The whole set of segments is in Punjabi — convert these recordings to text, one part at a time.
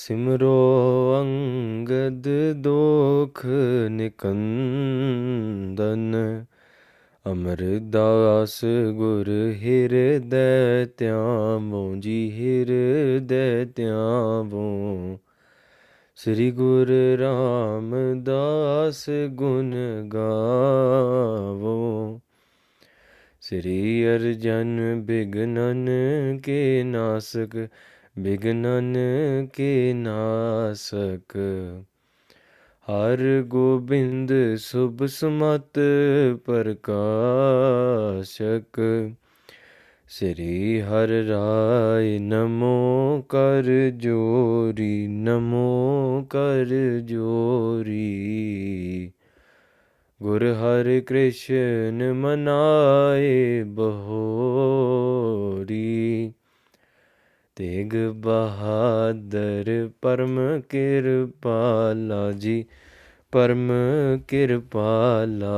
ਸਿਮਰੋ ਅੰਗਦ ਦੋਖ ਨਿਕੰਦਨ ਅਮਰਦਾਸ ਗੁਰ ਹਿਰਦੈ ਧਿਆਵੋ ਜੀ ਹਿਰਦੈ ਧਿਆਵੋ ਸ੍ਰੀ ਗੁਰ ਰਾਮਦਾਸ ਗੁਣ ਗਾਵੋ ਸ੍ਰੀ ਅਰਜਨ ਬਿਗਨਨ ਕੇ ਨਾਸਕ ਬਿਗਨਨ ਕੇ ਨਾਸਕ ਹਰ ਗੋਬਿੰਦ ਸੁਭ ਸਮਤ ਪ੍ਰਕਾਸ਼ਕ ਸ੍ਰੀ ਹਰ ਰਾਇ ਨਮੋ ਕਰ ਜੋਰੀ ਨਮੋ ਕਰ ਜੋਰੀ ਗੁਰ ਹਰਿ ਕ੍ਰਿਸ਼ਨ ਮਨਾਏ ਬਹੋਰੀ ਤੇਗ ਬਹਾਦਰ ਪਰਮ ਕਿਰਪਾਲਾ ਜੀ ਪਰਮ ਕਿਰਪਾਲਾ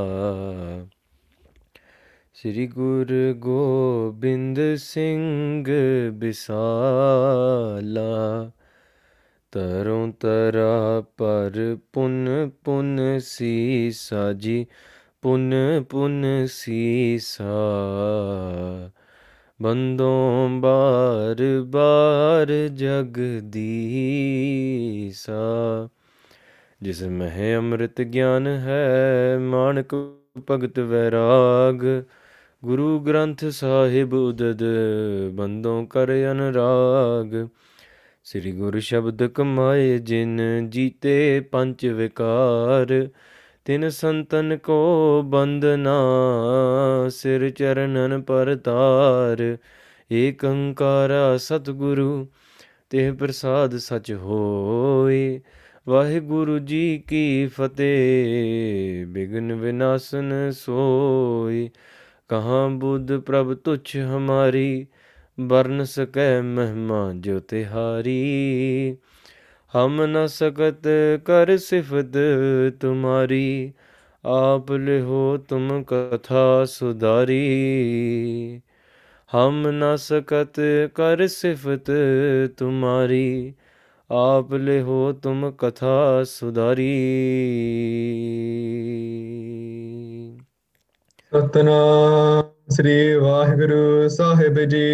ਸ੍ਰੀ ਗੁਰ ਗੋਬਿੰਦ ਸਿੰਘ ਬਿਸਾਲਾ ਤਰੋਂ ਤਰਾ ਪਰ ਪੁਨ ਪੁਨ ਸੀਸਾ ਜੀ ਪੁਨ ਪੁਨ ਸੀਸਾ ਬੰਦੋਂ ਬਾਰ ਬਾਰ ਜਗਦੀਸਾ ਜਿਸ ਮਹਿ ਅੰਮ੍ਰਿਤ ਗਿਆਨ ਹੈ ਮਾਨਕ ਭਗਤ ਵੈਰਾਗ ਗੁਰੂ ਗ੍ਰੰਥ ਸਾਹਿਬ ਉਦਦ ਬੰਦੋਂ ਕਰ ਅਨਰਾਗ ਸ੍ਰੀ ਗੁਰੂ ਸ਼ਬਦ ਕਮਾਏ ਜਿਨ ਜੀਤੇ ਪੰਜ ਵਿਕਾਰ ਤਿਨ ਸੰਤਨ ਕੋ ਬੰਦਨਾ ਸਿਰ ਚਰਨਨ ਪਰਤਾਰ ਏਕ ਸਤਗੁਰੂ ਸਤਿਗੁਰੂ ਤੇ ਪ੍ਰਸਾਦ ਸਚ ਹੋਏ ਵਾਹਿਗੁਰੂ ਜੀ ਕੀ ਫਤਿਹ ਬਿਗਨ ਵਿਨਾਸ਼ਨ ਸੋਈ ਕਹਾਂ ਬੁੱਧ ਪ੍ਰਭ ਤੁਛ ਹਮਾਰੀ ਵਰਨ ਸਕੈ ਮਹਿਮਾ ਜੋ ਤਿਹਾਰੀ हम न सकत कर सिफत तुम्हारी आप ले हो तुम कथा सुधारी हम न सकत कर सिफत तुम्हारी आप ले हो तुम कथा ਸੁਧਾਰੀ ਸਤਨਾਮ ਸ੍ਰੀ ਵਾਹਿਗੁਰੂ ਸਾਹਿਬ ਜੀ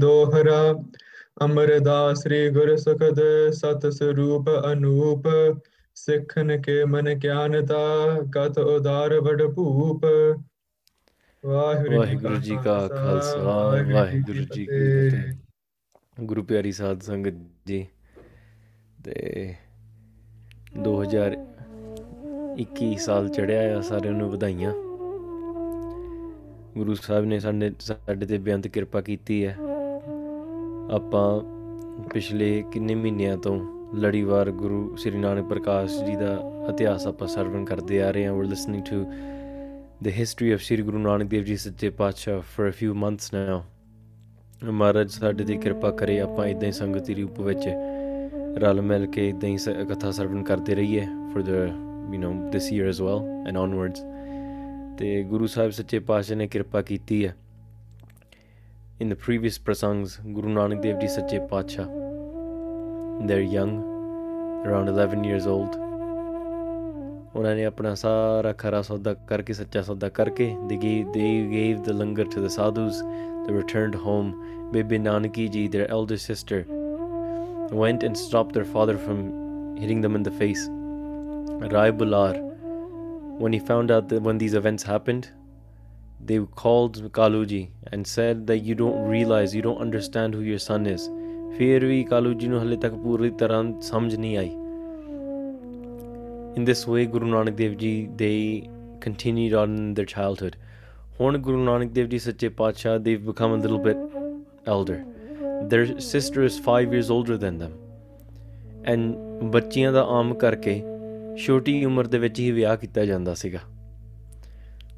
ਦੋਹਰਾ ਅਮਰਦਾਸ ਸ੍ਰੀ ਗੁਰ ਸੁਖਦ ਸਤ ਸਰੂਪ ਅਨੂਪ ਸਿੱਖਨ ਕੇ ਮਨ ਗਿਆਨਤਾ ਕਤ ਉਦਾਰ ਵਡ ਭੂਪ ਵਾਹਿਗੁਰੂ ਜੀ ਕਾ ਖਾਲਸਾ ਵਾਹਿਗੁਰੂ ਜੀ ਕੀ ਫਤਿਹ ਗੁਰੂ ਪਿਆਰੀ ਸਾਧ ਸੰਗਤ ਜੀ ਤੇ 2021 ਸਾਲ ਚੜਿਆ ਆ ਸਾਰਿਆਂ ਨੂੰ ਵਧਾਈਆਂ ਗੁਰੂ ਸਾਹਿਬ ਨੇ ਸਾਡੇ ਸਾਡੇ ਤੇ ਬੇਅੰਤ ਕਿਰਪਾ ਕੀਤੀ ਹੈ ਆਪਾਂ ਪਿਛਲੇ ਕਿੰਨੇ ਮਹੀਨਿਆਂ ਤੋਂ ਲੜੀਵਾਰ ਗੁਰੂ ਸ੍ਰੀ ਨਾਨਕ ਪ੍ਰਕਾਸ਼ ਜੀ ਦਾ ਇਤਿਹਾਸ ਆਪਾਂ ਸਰਵਨ ਕਰਦੇ ਆ ਰਹੇ ਹਾਂ we listening to the history of Shri Guru Nanak Dev ji ਸੱਚੇ ਪਾਤਸ਼ਾਹ for ਅ ਫਿਊ ਮੰਥਸ ਨਾਓ ਮਹਾਰਾਜ ਸਾਡੇ ਦੀ ਕਿਰਪਾ ਕਰੇ ਆਪਾਂ ਇਦਾਂ ਹੀ ਸੰਗਤੀ ਰੂਪ ਵਿੱਚ ਰਲ ਮਿਲ ਕੇ ਇਦਾਂ ਹੀ ਕਥਾ ਸਰਵਨ ਕਰਦੇ ਰਹੀਏ for the you know this year as well and onwards ਤੇ ਗੁਰੂ ਸਾਹਿਬ ਸੱਚੇ ਪਾਤਸ਼ਾਹ ਨੇ ਕਿਰਪਾ ਕੀਤੀ ਹੈ In the previous prasangs, Guru Nanak Dev Ji Sache Pacha. They're young, around 11 years old. ਉਹਨਾਂ ਨੇ ਆਪਣਾ ਸਾਰਾ ਖਰਾ ਸੌਦਾ ਕਰਕੇ ਸੱਚਾ ਸੌਦਾ ਕਰਕੇ ਦੇ ਗੇਵ ਦੇ gave the langar to the sadhus they returned home Bebe Nanaki went and stopped their father from hitting them in the face Rai Bular when he found out that when these events happened they called Kaluji and said that you don't realize, you don't understand who your son is. ਫਿਰ ਵੀ ਕਾਲੂ ਜੀ ਨੂੰ ਹਲੇ ਤੱਕ ਪੂਰੀ ਤਰ੍ਹਾਂ ਸਮਝ ਨਹੀਂ ਆਈ ਇਨ ਦਿਸ ਵੇ ਗੁਰੂ ਨਾਨਕ ਦੇਵ ਜੀ ਦੇ ਕੰਟੀਨਿਊਡ ਔਨ देयर ਚਾਈਲਡਹੂਡ ਹੁਣ ਗੁਰੂ ਨਾਨਕ ਦੇਵ ਜੀ ਸੱਚੇ ਪਾਤਸ਼ਾਹ they become a little bit elder their sister is 5 years older than them and ਬੱਚੀਆਂ ਦਾ ਆਮ ਕਰਕੇ ਛੋਟੀ ਉਮਰ ਦੇ ਵਿੱਚ ਹੀ ਵਿਆਹ ਕੀਤਾ ਜਾਂਦਾ ਸੀਗਾ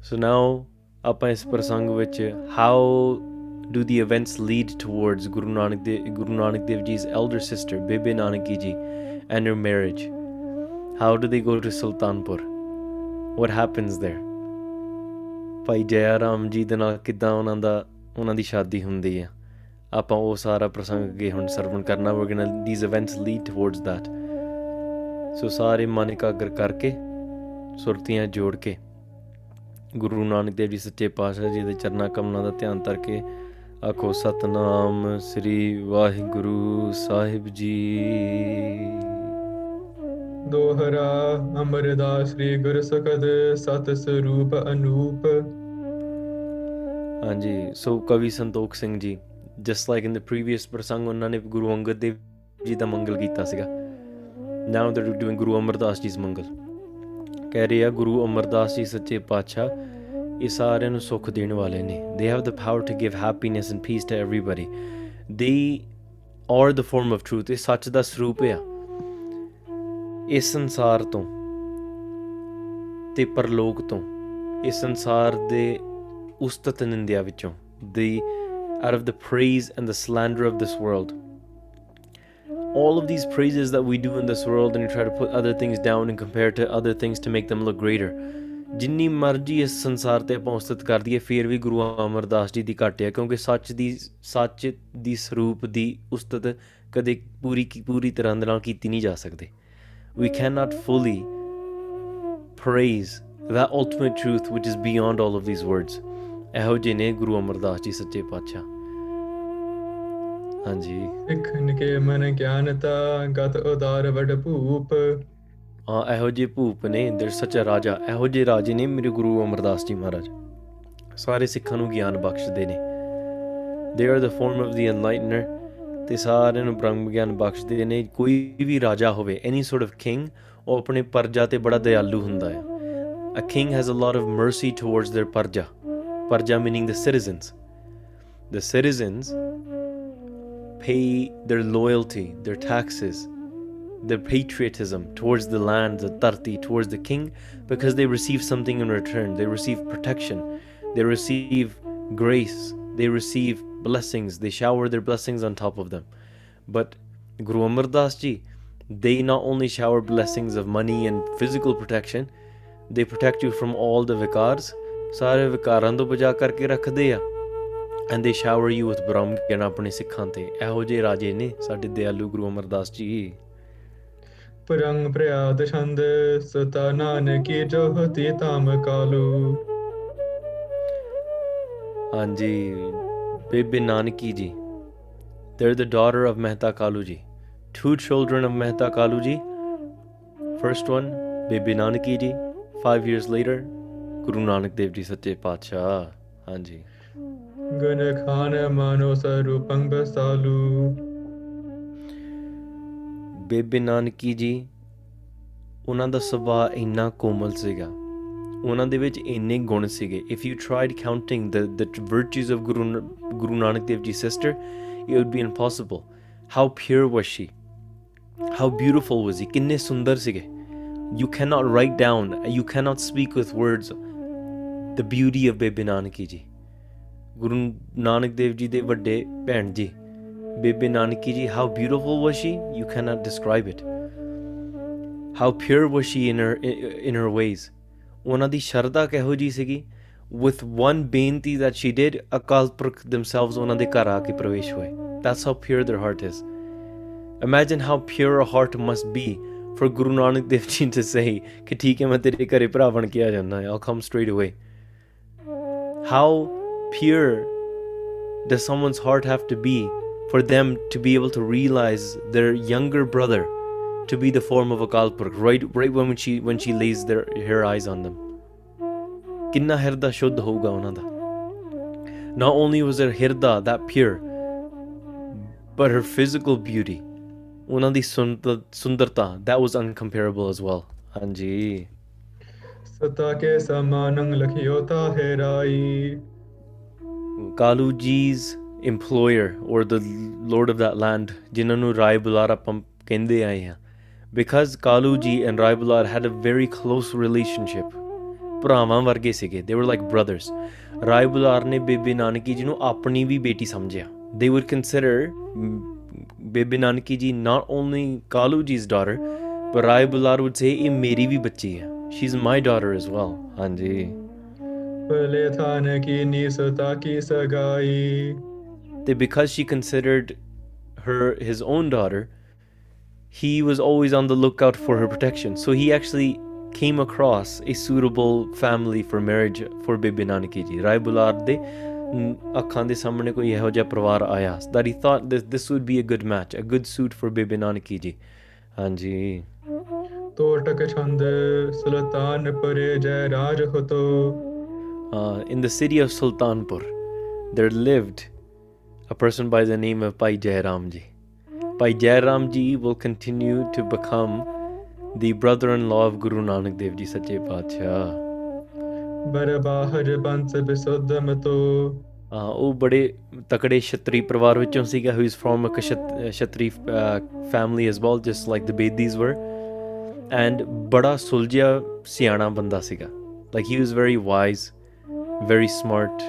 ਸੋ ਨਾਓ ਆਪਾਂ ਇਸ ਪ੍ਰਸੰਗ ਵਿੱਚ how do the events lead towards Guru Nanak ਦੇ ਗੁਰੂ ਨਾਨਕ ਦੇਵ ਜੀ ਦੀ elder sister Bibi Nanaki ji and her marriage how do they go to Sultanpur what happens there Bhai ਜੈਰਾ Ram ji ਦੇ ਨਾਲ ਕਿਦਾਂ ਉਹਨਾਂ ਦਾ ਉਹਨਾਂ ਦੀ ਸ਼ਾਦੀ ਹੁੰਦੀ ਹੈ ਆਪਾਂ ਉਹ ਸਾਰਾ ਪ੍ਰਸੰਗ ਅੱਗੇ ਹੁਣ ਸਰਵਨ ਕਰਨਾ we gonna these events lead towards that so ਸਾਰੇ ਮਨਿਕਾ ਕਰ ਕਰਕੇ ਸੁਰਤੀਆਂ ਜੋੜ ਕੇ ਗੁਰੂ ਨਾਨਕ ਦੇਵ ਜੀ ਸੱਚੇ ਪਾਤਸ਼ਾਹ ਜੀ ਦੇ ਚਰਨਾਂ ਕਮਲਾਂ ਦਾ ਧਿਆਨ ਕਰਕੇ ਆਖੋ ਸਤਨਾਮ ਸ੍ਰੀ ਵਾਹਿਗੁਰੂ ਸਾਹਿਬ ਜੀ ਦੋਹਰਾ ਅਮਰਦਾਸ ਸ੍ਰੀ ਗੁਰ ਸਤ ਸਰੂਪ ਅਨੂਪ ਹਾਂਜੀ ਸੋ ਕਵੀ Santokh Singh ji just like in the previous ਪ੍ਰਸੰਗ ਉਹਨਾਂ ਨੇ ਗੁਰੂ ਅੰਗਦ ਦੇਵ ਜੀ ਦਾ ਮੰਗਲ ਕੀਤਾ ਸੀਗਾ ਨਾਓ ਦੇ ਡੂਇੰਗ ਗੁਰੂ ਅਮਰਦਾਸ ਦਾ ਮੰਗਲ ਕਹਿ ਰਿਹਾ ਗੁਰੂ ਅਮਰਦਾਸ ਜੀ ਸੱਚੇ ਪਾਤਸ਼ਾਹ ਇਹ ਸਾਰਿਆਂ ਨੂੰ ਸੁੱਖ ਦੇਣ ਵਾਲੇ ਨੇ they have the power to give happiness and peace to everybody they are the form of truth ਇਹ ਸੱਚ ਦਾ ਸਰੂਪ ਆ ਇਸ ਸੰਸਾਰ ਤੋਂ ਤੇ ਪਰਲੋਕ ਤੋਂ ਇਸ ਸੰਸਾਰ ਦੇ ਉਸਤਤ ਨਿੰਦਿਆ ਵਿੱਚੋਂ they are of the praise and the slander of this world all of these praises that we do in this world and you try to put other things down and compare to other things to make them look greater ਜਿੰਨੀ ਮਰਜ਼ੀ ਇਸ ਸੰਸਾਰ ਤੇ ਆਪਾਂ ਉਸਤਤ ਕਰ ਦਈਏ ਫਿਰ ਵੀ ਗੁਰੂ ਅਮਰਦਾਸ ਜੀ ਦੀ ਘਾਟ ਕਿਉਂਕਿ ਸੱਚ ਦੀ ਸੱਚ ਦੀ ਸਰੂਪ ਦੀ ਉਸਤਤ ਕਦੇ ਪੂਰੀ ਪੂਰੀ ਤਰ੍ਹਾਂ ਨਾਲ ਕੀਤੀ ਨਹੀਂ ਜਾ ਸਕਦੀ we cannot fully praise that ultimate truth which is beyond all of these words ਇਹੋ ਜਿਹੇ ਨੇ ਗੁਰੂ ਅਮਰਦਾਸ ਜੀ ਸੱਚੇ ਪਾਤਸ਼ਾਹ ਹਾਂਜੀ ਸਿੱਖਣ ਕੇ ਮਨ ਗਿਆਨਤਾ ਗਤ ਉਦਾਰ ਵਡ ਭੂਪ ਆ ਇਹੋ ਜੀ ਭੂਪ ਨੇ ਇੰਦਰ ਸੱਚਾ ਰਾਜਾ ਇਹੋ ਜੇ ਰਾਜੇ ਨੇ ਮੇਰੇ ਗੁਰੂ ਅਮਰਦਾਸ ਜੀ ਮਹਾਰਾਜ ਸਾਰੇ ਸਿੱਖਾਂ ਨੂੰ ਗਿਆਨ ਬਖਸ਼ਦੇ ਨੇ they are the form of the enlightener ਤੇ ਸਾਰਿਆਂ ਨੂੰ ਬ੍ਰਹਮ ਗਿਆਨ ਬਖਸ਼ਦੇ ਨੇ ਕੋਈ ਵੀ ਰਾਜਾ ਹੋਵੇ ਐਨੀ ਸੋਰਟ ਆਫ ਕਿੰਗ ਉਹ ਆਪਣੇ ਪਰਜਾ ਤੇ ਬੜਾ ਦਇਆਲੂ ਹੁੰਦਾ ਹੈ a king has a lot of mercy towards their ਪਰਜਾ ਪਰਜਾ meaning the citizens the citizens pay their loyalty, their taxes, their patriotism towards the land, the tarti, towards the king, because they receive something in return. They receive protection, they receive grace, they receive blessings, they shower their blessings on top of them. But Guru Amar Das Ji, they not only shower blessings of money and physical protection, they protect you from all the vikars. ਸਾਰੇ ਵਿਕਾਰਾਂ ਤੋਂ ਬਚਾ ਕਰਕੇ ਰੱਖਦੇ ਆ ਐਂਡ ਦੇ ਸ਼ਾਵਰ ਯੂ ਵਿਦ ਬ੍ਰਹਮ ਗਿਆਨ ਆਪਣੇ ਸਿੱਖਾਂ ਤੇ ਇਹੋ ਜੇ ਰਾਜੇ ਨੇ ਸਾਡੇ ਦਿਆਲੂ ਗੁਰੂ ਅਮਰਦਾਸ ਜੀ ਪਰੰਗ ਪ੍ਰਿਆਦ ਛੰਦ ਸਤਾ ਨਾਨਕੀ ਜੋਹਤੀ ਤਾਮ ਕਾਲੂ ਹਾਂਜੀ ਬੇਬੇ Nanaki ji they're the daughter of Mehta Kalu ji two children of Mehta Kalu ji first one Bebe Nanaki ji 5 years later Guru Nanak Dev ji ਸੱਚੇ ਪਾਤਸ਼ਾਹ ਹਾਂਜੀ gana khana ਮਾਨੋ ਸਰੂਪੰ ਬਸਾਲੂ ਬੇਬੇ ਨਾਨਕੀ ਜੀ ਉਹਨਾਂ ਦਾ ਸੁਭਾਅ ਇੰਨਾ ਕੋਮਲ ਸੀਗਾ ਉਹਨਾਂ ਦੇ ਵਿੱਚ ਇੰਨੇ ਗੁਣ ਸੀਗੇ if you tried counting the the virtues of Guru Guru Nanak Dev ji sister it would be impossible how pure was she how beautiful was he ਕਿੰਨੇ ਸੁੰਦਰ ਸੀਗੇ you can not write down you can not speak with words the beauty of Bebe Nanaki ਜੀ ਗੁਰੂ ਨਾਨਕ ਦੇਵ ਜੀ ਦੇ ਵੱਡੇ ਭੈਣ ਜੀ Bebe Nanaki ji how beautiful was she you can't describe it how pure was she in her in her ways ਉਹਨਾਂ ਦੀ ਸ਼ਰਧਾ ਕਿਹੋ ਜੀ ਸੀਗੀ with one ਬੇਨਤੀ that she did Akal Purakh themselves ਉਹਨਾਂ ਦੇ ਘਰ ਆ ਕੇ ਪ੍ਰਵੇਸ਼ ਹੋਏ that's how pure their heart is imagine how pure a heart must be for guru nanak dev ji to say ਕਿ ਠੀਕ ਹੈ ਮੈਂ ਤੇਰੇ ਘਰੇ ਭਰਾ ਬਣ ਕੇ ਆ ਜਾਣਾ i'll come straight away how pure does someone's heart have to be for them to be able to realize their younger brother to be the form of a kalpurk right right when she when she lays their her eyes on them ਕਿੰਨਾ ਹਿਰਦਾ ਸ਼ੁੱਧ ਹੋਊਗਾ not only was her hirda that pure but her physical beauty ਉਹਨਾਂ ਦੀ that was uncomparable as well ਹਾਂਜੀ ਸਤਾ ਕੇ ਸਮਾਨੰ ਲਖਿਓ ਤਾ ਹੈ ਰਾਈ ਕਾਲੂਜੀਜ਼ employer or the lord of that land ਜਿਨ੍ਹਾਂ ਨੂੰ ਰਾਏ ਬੁਲਾਰਾ ਪੰਪ ਕਹਿੰਦੇ ਆਏ ਆ because ਕਾਲੂਜੀ and ਰਾਏ ਬੁਲਾਰਾ had a very close relationship ਭਰਾਵਾਂ ਵਰਗੇ ਸੀਗੇ they were like brothers Rai Bular ਨੇ ਬੇਬੇ ਨਾਨਕੀ ਜੀ ਨੂੰ ਆਪਣੀ ਵੀ ਬੇਟੀ ਸਮਝਿਆ they would consider ਬੇਬੇ ਨਾਨਕੀ ਜੀ not only ਕਾਲੂਜੀ's daughter but Rai Bular would say ਇਹ ਮੇਰੀ ਵੀ ਬੱਚੀ ਹੈ she's my daughter as well ਹਾਂਜੀ that because she considered her his own daughter, he was always on the lookout for her protection. So he actually came across a suitable family for marriage for Bibi Nanaki ji. Rai Bular de ਅੱਖਾਂ ਦੇ ਸਾਹਮਣੇ ਕੋਈ ਇਹੋ ਜਿਹਾ ਪਰਿਵਾਰ ਆਇਆ that he thought this this would be a good match a good suit for Bibi Nanaki ji ਹਾਂਜੀ ਤੋਟਕ ਛੰਦ ਸੁਲਤਾਨ ਪਰੇ ਜੈ ਰਾਜ ਹੋ ਤੋ uh, in the city of Sultanpur, there lived a person by the name of Pai Jairamji. Pai Jairamji will continue to become the brother-in-law of Guru Nanak Dev Ji Sache Pacha. ਬਰਬਾਹਰ ਬੰਸ ਬਿਸੋਦਮ ਤੋ ਉਹ ਬੜੇ ਤਕੜੇ ਛਤਰੀ ਪਰਿਵਾਰ ਵਿੱਚੋਂ ਸੀਗਾ who is from a Chhatri family as well just like the Bedis were and ਬੜਾ ਸੁਲਝਿਆ ਸਿਆਣਾ ਬੰਦਾ ਸੀਗਾ like he was very wise very smart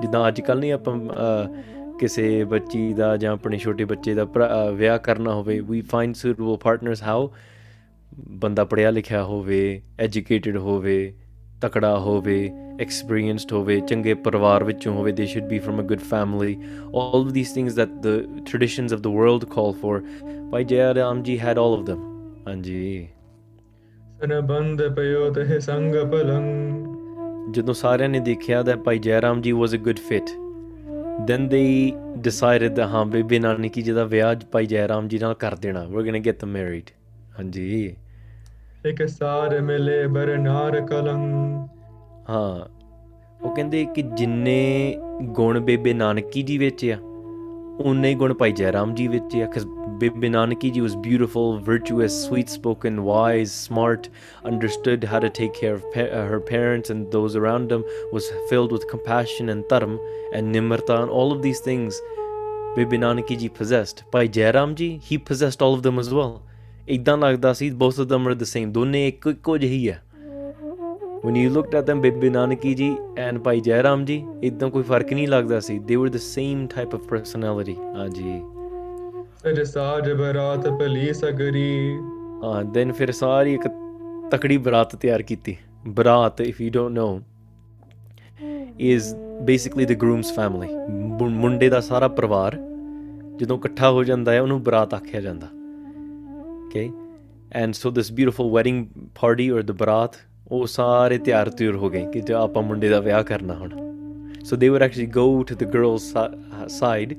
ਜਿੱਦਾਂ ਅੱਜ ਕੱਲ ਨਹੀਂ ਆਪਾਂ ਕਿਸੇ ਬੱਚੀ ਦਾ ਜਾਂ ਆਪਣੇ ਛੋਟੇ ਬੱਚੇ ਦਾ ਵਿਆਹ ਕਰਨਾ ਹੋਵੇ we find suitable partners how ਬੰਦਾ ਪੜਿਆ ਲਿਖਿਆ ਹੋਵੇ ਐਜੂਕੇਟਿਡ ਹੋਵੇ ਤਕੜਾ ਹੋਵੇ ਐਕਸਪੀਰੀਅੰਸਡ ਹੋਵੇ ਚੰਗੇ ਪਰਿਵਾਰ ਵਿੱਚੋਂ ਹੋਵੇ they should be from a good family all of these things that the traditions of the world call for Bhai Jai Ram ਜੀ ਹੈਡ ਆਲ ਆਫ them ਹਾਂਜੀ ਸਰਬੰਦ ਪਯੋ ਤਹ ਸੰਗ ਪਲੰ ਜਦੋਂ ਸਾਰਿਆਂ ਨੇ ਦੇਖਿਆ ਤਾਂ Bhai Jairam ji was a good fit then they decided ਦਾ ਹਾਂ ਬੇਬੇ ਨਾਨੀ ਕੀ ਜਿਹਦਾ ਵਿਆਹ ਭਾਈ ਜੈਰਾਮ ਜੀ ਨਾਲ ਕਰ ਦੇਣਾ ਵੀ going ਗੈਟ ਮੈਰਿਡ ਹਾਂਜੀ ਇੱਕ ਸਾਰ ਮਿਲੇ ਬਰਨਾਰ ਕਲੰ ਹਾਂ ਉਹ ਕਹਿੰਦੇ ਕਿ ਜਿੰਨੇ ਗੁਣ ਬੇਬੇ ਨਾਨਕੀ ਜੀ ਵਿੱਚ ਆ ਉਨੇ ਹੀ ਗੁਣ ਭਾਈ ਜੈਰਾਮ ਜੀ ਵਿੱਚ ਆ Bibi Nanaki ji was beautiful, virtuous, sweet spoken, wise, smart, understood how to take care of pa- her parents and those around them, was filled with compassion and tarm and nimrata and all of these things Bibi Nanaki ji possessed. By Jairam ji, he possessed all of them as well. both of them are the same when you looked at them Bibi Nanaki ji and Bhai Jairam ji ਇਦਾਂ ਕੋਈ ਫਰਕ ਨਹੀਂ ਲੱਗਦਾ they were the same type of personality ਹਾਂਜੀ ਰਸਾਜ ਬਰਾਤ ਭਲੀ ਸਗਰੀ ਹਾਂ ਦੈਨ ਫਿਰ ਸਾਰੀ ਇੱਕ ਤਕੜੀ ਬਰਾਤ ਤਿਆਰ ਕੀਤੀ ਬਰਾਤ if you don't know is basically the grooms family ਮੁੰਡੇ ਦਾ ਸਾਰਾ ਪਰਿਵਾਰ ਜਦੋਂ ਇਕੱਠਾ ਹੋ ਜਾਂਦਾ ਹੈ ਉਹਨੂੰ ਬਰਾਤ ਆਖਿਆ ਜਾਂਦਾ okay and so this beautiful wedding party or the baraat ਉਹ ਸਾਰੇ ਤਿਆਰ ਤਿਆਰ ਹੋ ਗਏ ਕਿ ਜੇ ਆਪਾਂ ਮੁੰਡੇ ਦਾ ਵਿਆਹ ਕਰਨਾ ਹੁਣ so they were actually go to the girls side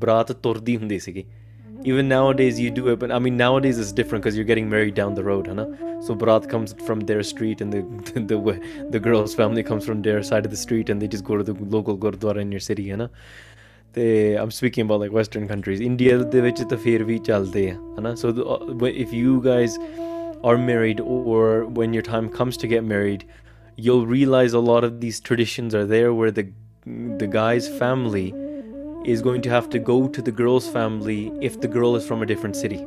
ਬਰਾਤ ਤੁਰਦੀ ਹੁੰਦੀ ਸੀਗੀ even nowadays you do it but i mean nowadays it's different because you're getting married down the road huh so barat comes from their street and the, the the, the girl's family comes from their side of the street and they just go to the local gurdwara in your city huh They I'm speaking about like Western countries. India ਵਿੱਚ ਤਾਂ ਫੇਰ ਵੀ ਚੱਲਦੇ ਆ ਹਨਾ so if you guys are married or when your time comes you'll realize a lot of these traditions are there where the the guy's family is going to have to go to the girl's family if the girl is from a different city.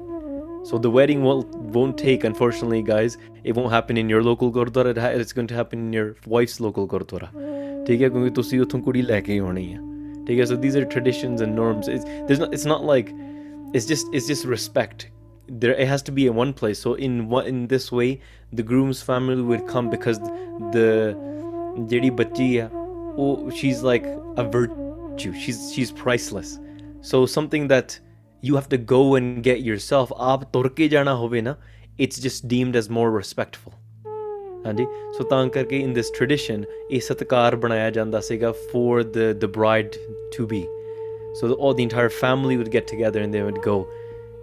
So the wedding won't, won't take, unfortunately, guys. It won't happen in your local gurdwara. It's going to happen in your wife's local gurdwara. ਠੀਕ ਹੈ ਕਿਉਂਕਿ ਤੁਸੀਂ ਉੱਥੋਂ ਕੁੜੀ ਲੈ ਕੇ ਆਉਣੀ not. It's not like it's just. It's just respect. there it has to be in one place so in what in this way the groom's family would come because the ਜਿਹੜੀ ਬੱਚੀ Oh, she's like a virgin She's she's priceless. So something that you have to go and get yourself, it's just deemed as more respectful. So to in this tradition, for the, the bride to be. So all the entire family would get together and they would go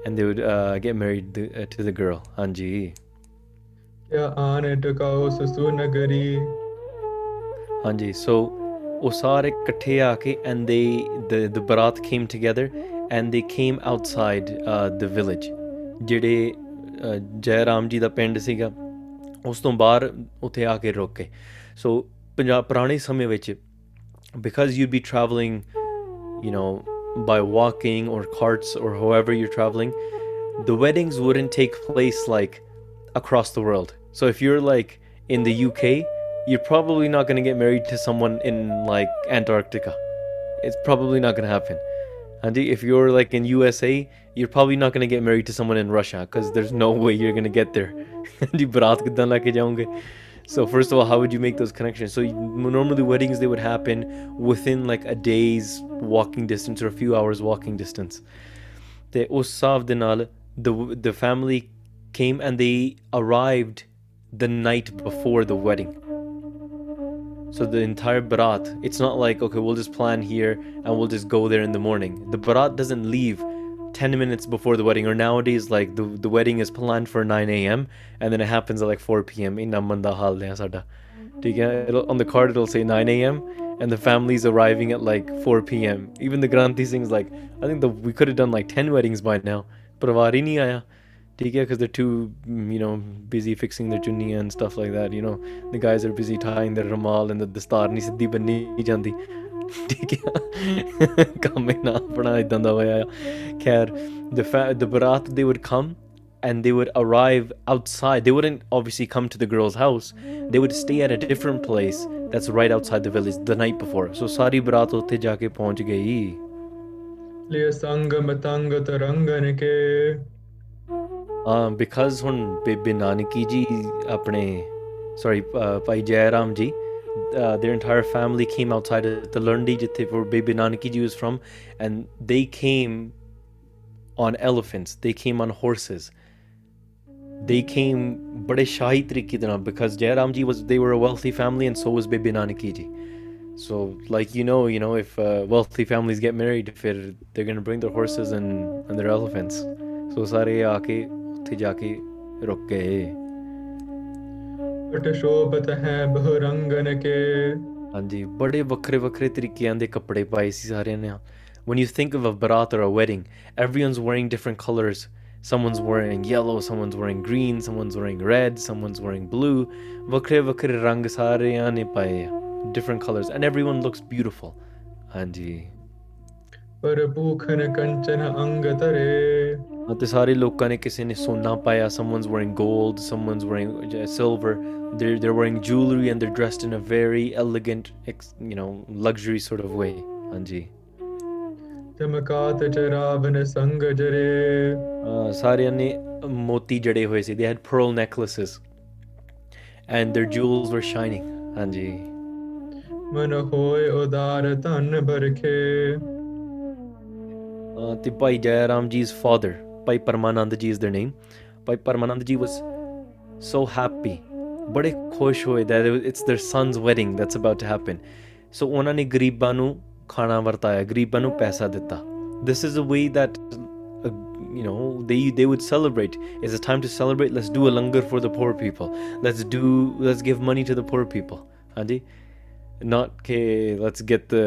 and they would uh, get married the, uh, to the girl. Anji. Yeah, Anji. So ਉਹ ਸਾਰੇ ਇਕੱਠੇ ਆ ਕੇ and they the baraat came together and they came outside the village ਜਿਹੜੇ uh, ਜੈ ਰਾਮ ਜੀ ਦਾ ਪਿੰਡ ਸੀਗਾ ਉਸ ਤੋਂ ਬਾਹਰ ਉੱਥੇ ਆ ਕੇ ਰੁਕ ਗਏ ਸੋ ਪੰਜਾਬ ਪੁਰਾਣੇ ਸਮੇਂ ਵਿੱਚ because you'd be traveling you know by walking or carts or however you're traveling the weddings wouldn't take place like across the world so if you're like in the UK you're probably not going to get married to someone in like Antarctica. It's probably not going to happen. And if you're like in USA, you're probably not going to get married to someone in Russia because there's no way you're going to get there. so first of all, how would you make those connections? So normally weddings they would happen within like a day's walking distance or a few hours walking distance. The osav dinal, the the family came and they arrived the night before the wedding. So the entire Barat, it's not like, okay, we'll just plan here and we'll just go there in the morning. The Barat doesn't leave 10 minutes before the wedding, or nowadays, like the, the wedding is planned for 9 a.m. and then it happens at like 4 p.m. In it'll, on the card, it'll say 9 a.m. and the family's arriving at like 4 p.m. Even the Granthi Singh's like, I think the, we could have done like 10 weddings by now. Parvari nahi aya. ठीक because they're too mm, you know busy fixing their chunniya and stuff like that you know the guys are busy tying their ramal and the ਦਸਤਾਰ ਨਹੀਂ ਸਿੱਧੀ ਬੰਨੀ ਜਾਂਦੀ ਠੀਕ ਹੈ ਕੰਮ ਨਾ ਆਪਣਾ ਇਦਾਂ ਦਾ ਹੋਇਆ ਖੈਰ the the barat they would come and they would arrive outside they wouldn't obviously come to the girl's house they would stay at a different place that's right outside the village the night before so sari brato te ja ke pahunch gayi le sang matang tarang ne um, because when Baby Nanikiji, sorry ਭਾਈ ਜੈ their entire family came outside of the Lundi Jitte where Baby Nanaki was from, and they came on elephants, they came on horses. They came bade shahi tarike because Jairam was they were a wealthy family and so was Baby Nanikiji. So like you know, you know if uh, wealthy families get married, they're going to bring their horses and and their elephants. So sare aake ਉੱਥੇ ਜਾ ਕੇ ਰੁਕ ਗਏ ਬਟ ਸ਼ੋਭਤ ਹੈ ਬਹੁ ਰੰਗਨ ਕੇ ਹਾਂਜੀ ਬੜੇ ਵੱਖਰੇ ਵੱਖਰੇ ਤਰੀਕਿਆਂ ਦੇ ਕੱਪੜੇ ਪਾਏ ਸੀ ਸਾਰਿਆਂ ਨੇ when you think of a barat or a wedding everyone's wearing different colors someone's wearing yellow someone's wearing green someone's wearing red someone's wearing blue ਵੱਖਰੇ ਵੱਖਰੇ ਰੰਗ ਸਾਰਿਆਂ ਨੇ ਪਾਏ different colors and everyone looks beautiful ਹਾਂਜੀ ਪਰਭੂਖਨ ਕੰਚਨ ਅੰਗ ਤਰੇ ਅਤੇ ਸਾਰੇ ਲੋਕਾਂ ਨੇ ਕਿਸੇ ਨੇ ਸੋਨਾ ਪਾਇਆ ਸਮਨਸ ਵੇਰਿੰਗ gold ਸਮਨਸ ਵੇਰਿੰਗ silver they they wearing jewellery and they dressed in a very elegant you know luxury sort of way ਹਾਂਜੀ ਤਮਕਾਤ ਚਰਾਵਨ ਸੰਗ ਜਰੇ ਸਾਰਿਆਂ ਨੇ ਮੋਤੀ ਜੜੇ ਹੋਏ ਸੀ ਦੇ ਹੈਡ ਪਰਲ ਨੈਕਲੇਸਸ ਐਂਡ ਦੇ ਜੁਐਲਸ ਵਰ ਸ਼ਾਈਨਿੰਗ ਹਾਂਜੀ ਮਨ ਹੋਏ ਉਦਾਰ ਧਨ ਵਰਖੇ ਤੇ ਭਾਈ ਜੈਰਾਮ ਜੀ's father ਭਾਈ ਪਰਮਾਨੰਦ ਜੀ ਇਸ ਦੇ ਨੇਮ ਭਾਈ ਪਰਮਾਨੰਦ ਜੀ ਵਾਸ ਸੋ ਹੈਪੀ ਬੜੇ ਖੁਸ਼ ਹੋਏ that it's their sons wedding that's about to happen so ਉਹਨਾਂ ਨੇ ਗਰੀਬਾਂ ਨੂੰ ਖਾਣਾ ਵਰਤਾਇਆ ਗਰੀਬਾਂ ਨੂੰ ਪੈਸਾ ਦਿੱਤਾ this is a way that uh, you know they they would celebrate it's a time to celebrate let's do a langar for the poor people let's do let's give money to the poor people Andy. not okay let's get the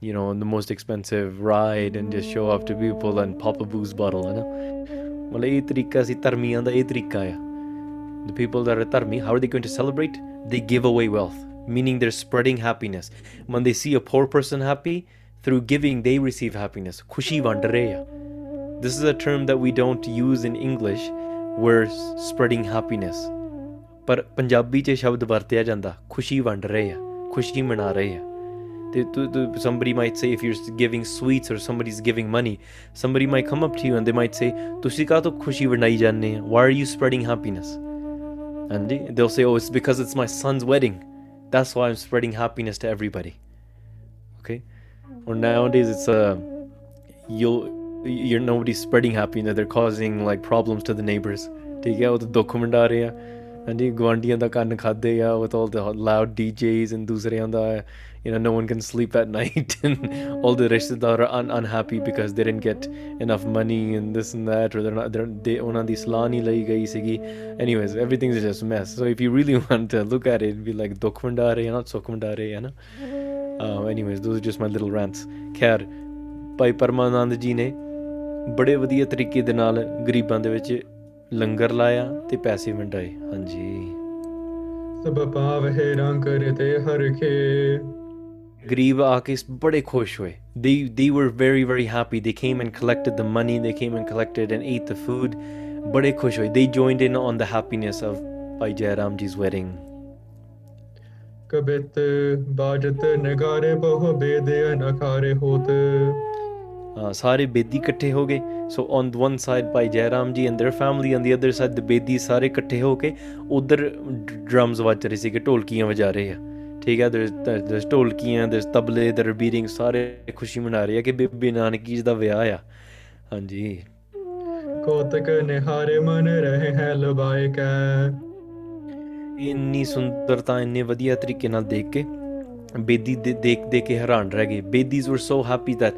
you know, the most expensive ride and just show off to people and pop a booze bottle, you know. Well, ਇਹ ਤਰੀਕਾ ਸੀ ਧਰਮੀਆਂ ਦਾ ਇਹ ਤਰੀਕਾ ਆ the people that are tarmi, how are they going to celebrate? They give away wealth, meaning they're spreading happiness. When they see a poor person happy, through giving they receive happiness. Kushi vandareya. This is a term that we don't use in English. We're spreading happiness. ਪਰ Punjabi 'ਚ shabd ਵਰਤਿਆ janda ਖੁਸ਼ੀ ਵੰਡ ਰਹੇ mana ਖੁਸ਼ੀ somebody might say if you're giving sweets or somebody's giving money somebody might come up to you and they might say why are you spreading happiness and they'll say oh it's because it's my son's wedding that's why i'm spreading happiness to everybody okay or nowadays it's a uh, you'll you're nobody's spreading happiness they're causing like problems to the neighbors ਠੀਕ ਹੈ all the ਦੁੱਖ ਵੰਡਾ and ਆ ਹਾਂਜੀ ਗਵਾਂਡੀਆਂ ਦਾ ਕੰਨ ਖਾਦੇ ਆ with all the loud DJs you know no one can sleep at night and all the rishtedar are un- unhappy because they didn't get enough money and this and that or they're not they're, they ਉਹਨਾਂ ਦੀ ਸਲਾਹ lai gayi sigi anyways everything's just a mess so if you really want to look at it be like dokhmandare, ਭੰਡਾਰੇ not sokhmandare, you know. um anyways those are just my little rants ਖੈਰ ਭਾਈ ਪਰਮਾਨੰਦ ਜੀ ਨੇ ਬੜੇ ਵਧੀਆ ਤਰੀਕੇ ਦੇ ਨਾਲ ਗਰੀਬਾਂ ਦੇ ਵਿੱਚ ਲੰਗਰ ਲਾਇਆ ਤੇ ਪੈਸੇ ਵੰਡਾਏ ਹਾਂਜੀ ਸਭ ਪਾਵ rang ਰੰਗ ਕਰਤੇ har ਕੇ ਗਰੀਬ ਆ ਕੇ ਬੜੇ ਖੁਸ਼ ਹੋਏ they they were very very happy they came and collected the money they came and collected and ate the food ਬੜੇ ਖੁਸ਼ ਹੋਏ they joined in on the happiness of Bhai Jairam ਜੀ's wedding ਕਬਿਤ ਬਾਜਤ ਨਗਾਰੇ ਬਹੁ ਬੇਦੇ ਨਖਾਰੇ ਹੋਤ ਸਾਰੇ ਬੇਦੀ ਇਕੱਠੇ ਹੋ ਗਏ so on one side Bhai Jairam ji and their family on the other side they Bedi ਸਾਰੇ ਇਕੱਠੇ ਹੋ ਕੇ ਉਧਰ ਡਰਮਸ ਵੱਜ ਰਹੇ ਸੀਗੇ ਢੋਲਕੀਆਂ ਵਜਾ ਰਹੇ ਆ ਠੀਕ ਹੈ ਦਰ देयर ਢੋਲਕੀਆਂ ਦਰ ਤਬਲੇ ਦਰ ਬੀਰਿੰਗ ਸਾਰੇ ਖੁਸ਼ੀ ਮਨਾ ਰਹੇ ਆ ਕਿ ਬੀਬੀ ਨਾਨਕੀ ਜੀ ਦਾ ਵਿਆਹ ਆ ਹਾਂਜੀ ਕੋਤਕ ਨਿਹਾਰੇ ਮਨ ਰਹੇ ਹੈ ਲਬਾਏ ਕੈ ਇੰਨੀ ਸੁੰਦਰਤਾ ਇੰਨੇ ਵਧੀਆ ਤਰੀਕੇ ਨਾਲ ਦੇਖ ਕੇ ਬੇਦੀ ਦੇ ਦੇਖ ਦੇ ਕੇ ਹੈਰਾਨ ਰਹਿ ਗਏ Bedis were so happy that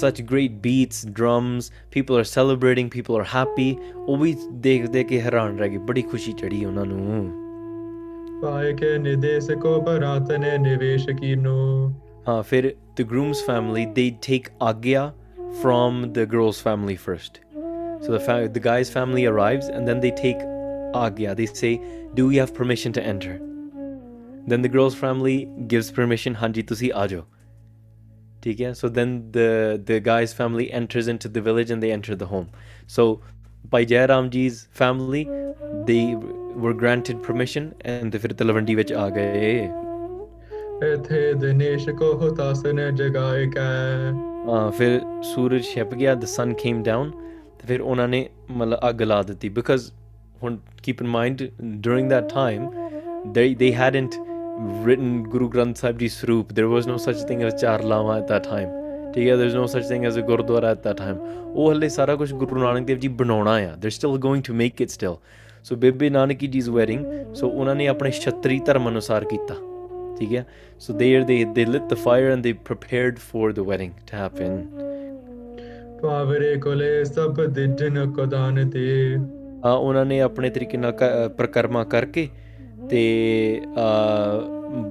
such great beats drums people are celebrating people are happy ਉਹ ਵੀ ਦੇਖ ਦੇ ਕੇ ਹੈਰਾਨ ਰਹਿ ਗਏ ਬੜੀ ਖੁਸ਼ੀ ਚੜੀ ਉਹਨਾਂ ਨੂੰ हाँ फिर the groom's family they take agya from the girl's family first. So the the guy's family arrives and then they take agya. They say, "Do we have permission to enter?" Then the girl's family gives permission. Hanji to see ajo. So then the the guy's family enters into the village and they enter the home. So by Jairamji's family they were granted permission and ਤੇ ਫਿਰ ਤਲਵੰਡੀ ਵਿੱਚ ਆ ਗਏ ਇਥੇ ਦਿਨੇਸ਼ ਕੋ ਹੁਤਾਸ ਨੇ ਜਗਾਏ ਕੈ ਹਾਂ ਫਿਰ ਸੂਰਜ ਛਿਪ ਗਿਆ the sun came down ਤੇ ਫਿਰ ਉਹਨਾਂ ਨੇ ਮਤਲਬ ਅੱਗ ਲਾ ਦਿੱਤੀ because ਹੁਣ keep in mind during that time they they hadn't written Guru Granth Sahib Ji's Sroop. There was no such thing as Charlama at that time. ਠੀਕ ਹੈ there is no such thing as a gurdwara at that time ਉਹ ਹਲੇ ਸਾਰਾ ਕੁਝ ਗੁਰੂ ਨਾਨਕ ਦੇਵ ਜੀ ਬਣਾਉਣਾ ਆ they're still going to make it still so Bebe Nanaki ji ਜੀਜ਼ wiring ਸੋ ਉਹਨਾਂ ਨੇ ਆਪਣੇ ਛਤਰੀ ਧਰਮ ਅਨੁਸਾਰ ਕੀਤਾ ਠੀਕ ਹੈ ਸੋ there they they lit the fire and they prepared for the wedding to happen ਪਾਵਰੇ ਕੋਲੇ ਸਭ ਕੋ ਦਾਨ ਤੇ ਆ ਉਹਨਾਂ ਨੇ ਆਪਣੇ ਤਰੀਕੇ ਨਾਲ ਪ੍ਰਕਰਮਾ ਕਰਕੇ ਤੇ ਆ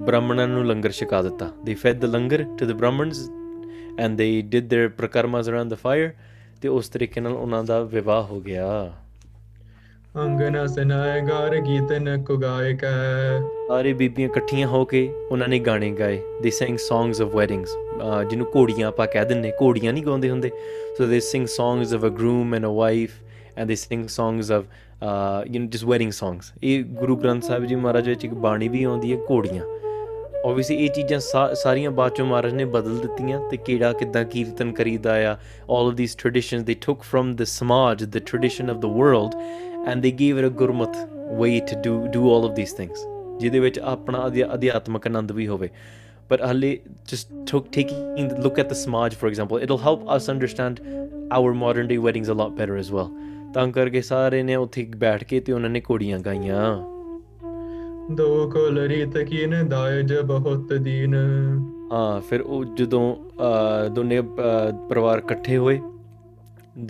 ਬ੍ਰਾਹਮਣਾਂ ਨੂੰ ਲੰਗਰ ਛਕਾ ਦਿੱਤਾ they fed the langar to the Brahmins and they did their ਪ੍ਰਕਰਮਾਸ around the fire ਤੇ ਉਸ ਤਰੀਕੇ ਨਾਲ ਉਹਨਾਂ ਦਾ ਵਿਵਾਹ ਹੋ ਗਿਆ ਅੰਗਨਾ ਸਨਾਏ ਗਾਰ ਗੀਤਨ ਕੋ ਗਾਏ ਕੈ ਸਾਰੇ ਬੀਬੀਆਂ ਇਕੱਠੀਆਂ ਹੋ ਕੇ ਉਹਨਾਂ ਨੇ ਗਾਣੇ ਗਾਏ ਦੇ ਸਿੰਗ ਸੌਂਗਸ ਆਫ ਵੈਡਿੰਗਸ ਜਿਹਨੂੰ ਕੋੜੀਆਂ ਆਪਾਂ ਕਹਿ ਦਿੰਨੇ ਕੋੜੀਆਂ ਨਹੀਂ ਗਾਉਂਦੇ ਹੁੰਦੇ so they sing songs of a groom and a wife and they sing songs of you know just wedding songs ਇਹ ਗੁਰੂ ਗ੍ਰੰਥ ਸਾਹਿਬ ਜੀ ਮਹਾਰਾਜ ਵਿੱਚ ਇੱਕ ਬਾਣੀ ਵੀ ਆਉਂਦੀ ਹੈ ਘੋੜੀਆਂ ਆਬਵੀਅਸਲੀ ਇਹ ਚੀਜ਼ਾਂ ਸਾਰੀਆਂ ਬਾਅਦ ਚੋਂ ਮਹਾਰਾਜ ਨੇ ਬਦਲ ਦਿੱਤੀਆਂ ਤੇ ਕਿਹੜਾ ਕਿਦਾਂ ਕੀਰਤਨ ਕਰੀਦਾ ਆ ਆਲ ਆਫ ਥੀਸ ਟ੍ਰੈਡੀਸ਼ਨਸ ਦੇ ਟੁਕ from the samaj the tradition of the world and they gave it a Gurmat way to do do all of these things ਜਿਹਦੇ ਵਿੱਚ ਆਪਣਾ ਅਧਿਆਤਮਕ ਆਨੰਦ ਵੀ ਹੋਵੇ ਪਰ ਹਲੇ just took taking look at the samaj for example it'll help us understand our modern day weddings a lot better as well ਤਾਂ ਕਰਕੇ ਸਾਰੇ ਨੇ ਉੱਥੇ ਬੈਠ ਕੇ ਤੇ ਉਹਨਾਂ ਨੇ ਕੋੜੀਆਂ ਗਾਈਆਂ ਦੋ ਕੋਲ ਰੀਤ ਕੀਨ ਜ ਬਹੁਤ ਦੀਨ ਹਾਂ ਫਿਰ ਉਹ ਜਦੋਂ ਦੋਨੇ ਪਰਿਵਾਰ ਇਕੱਠੇ ਹੋਏ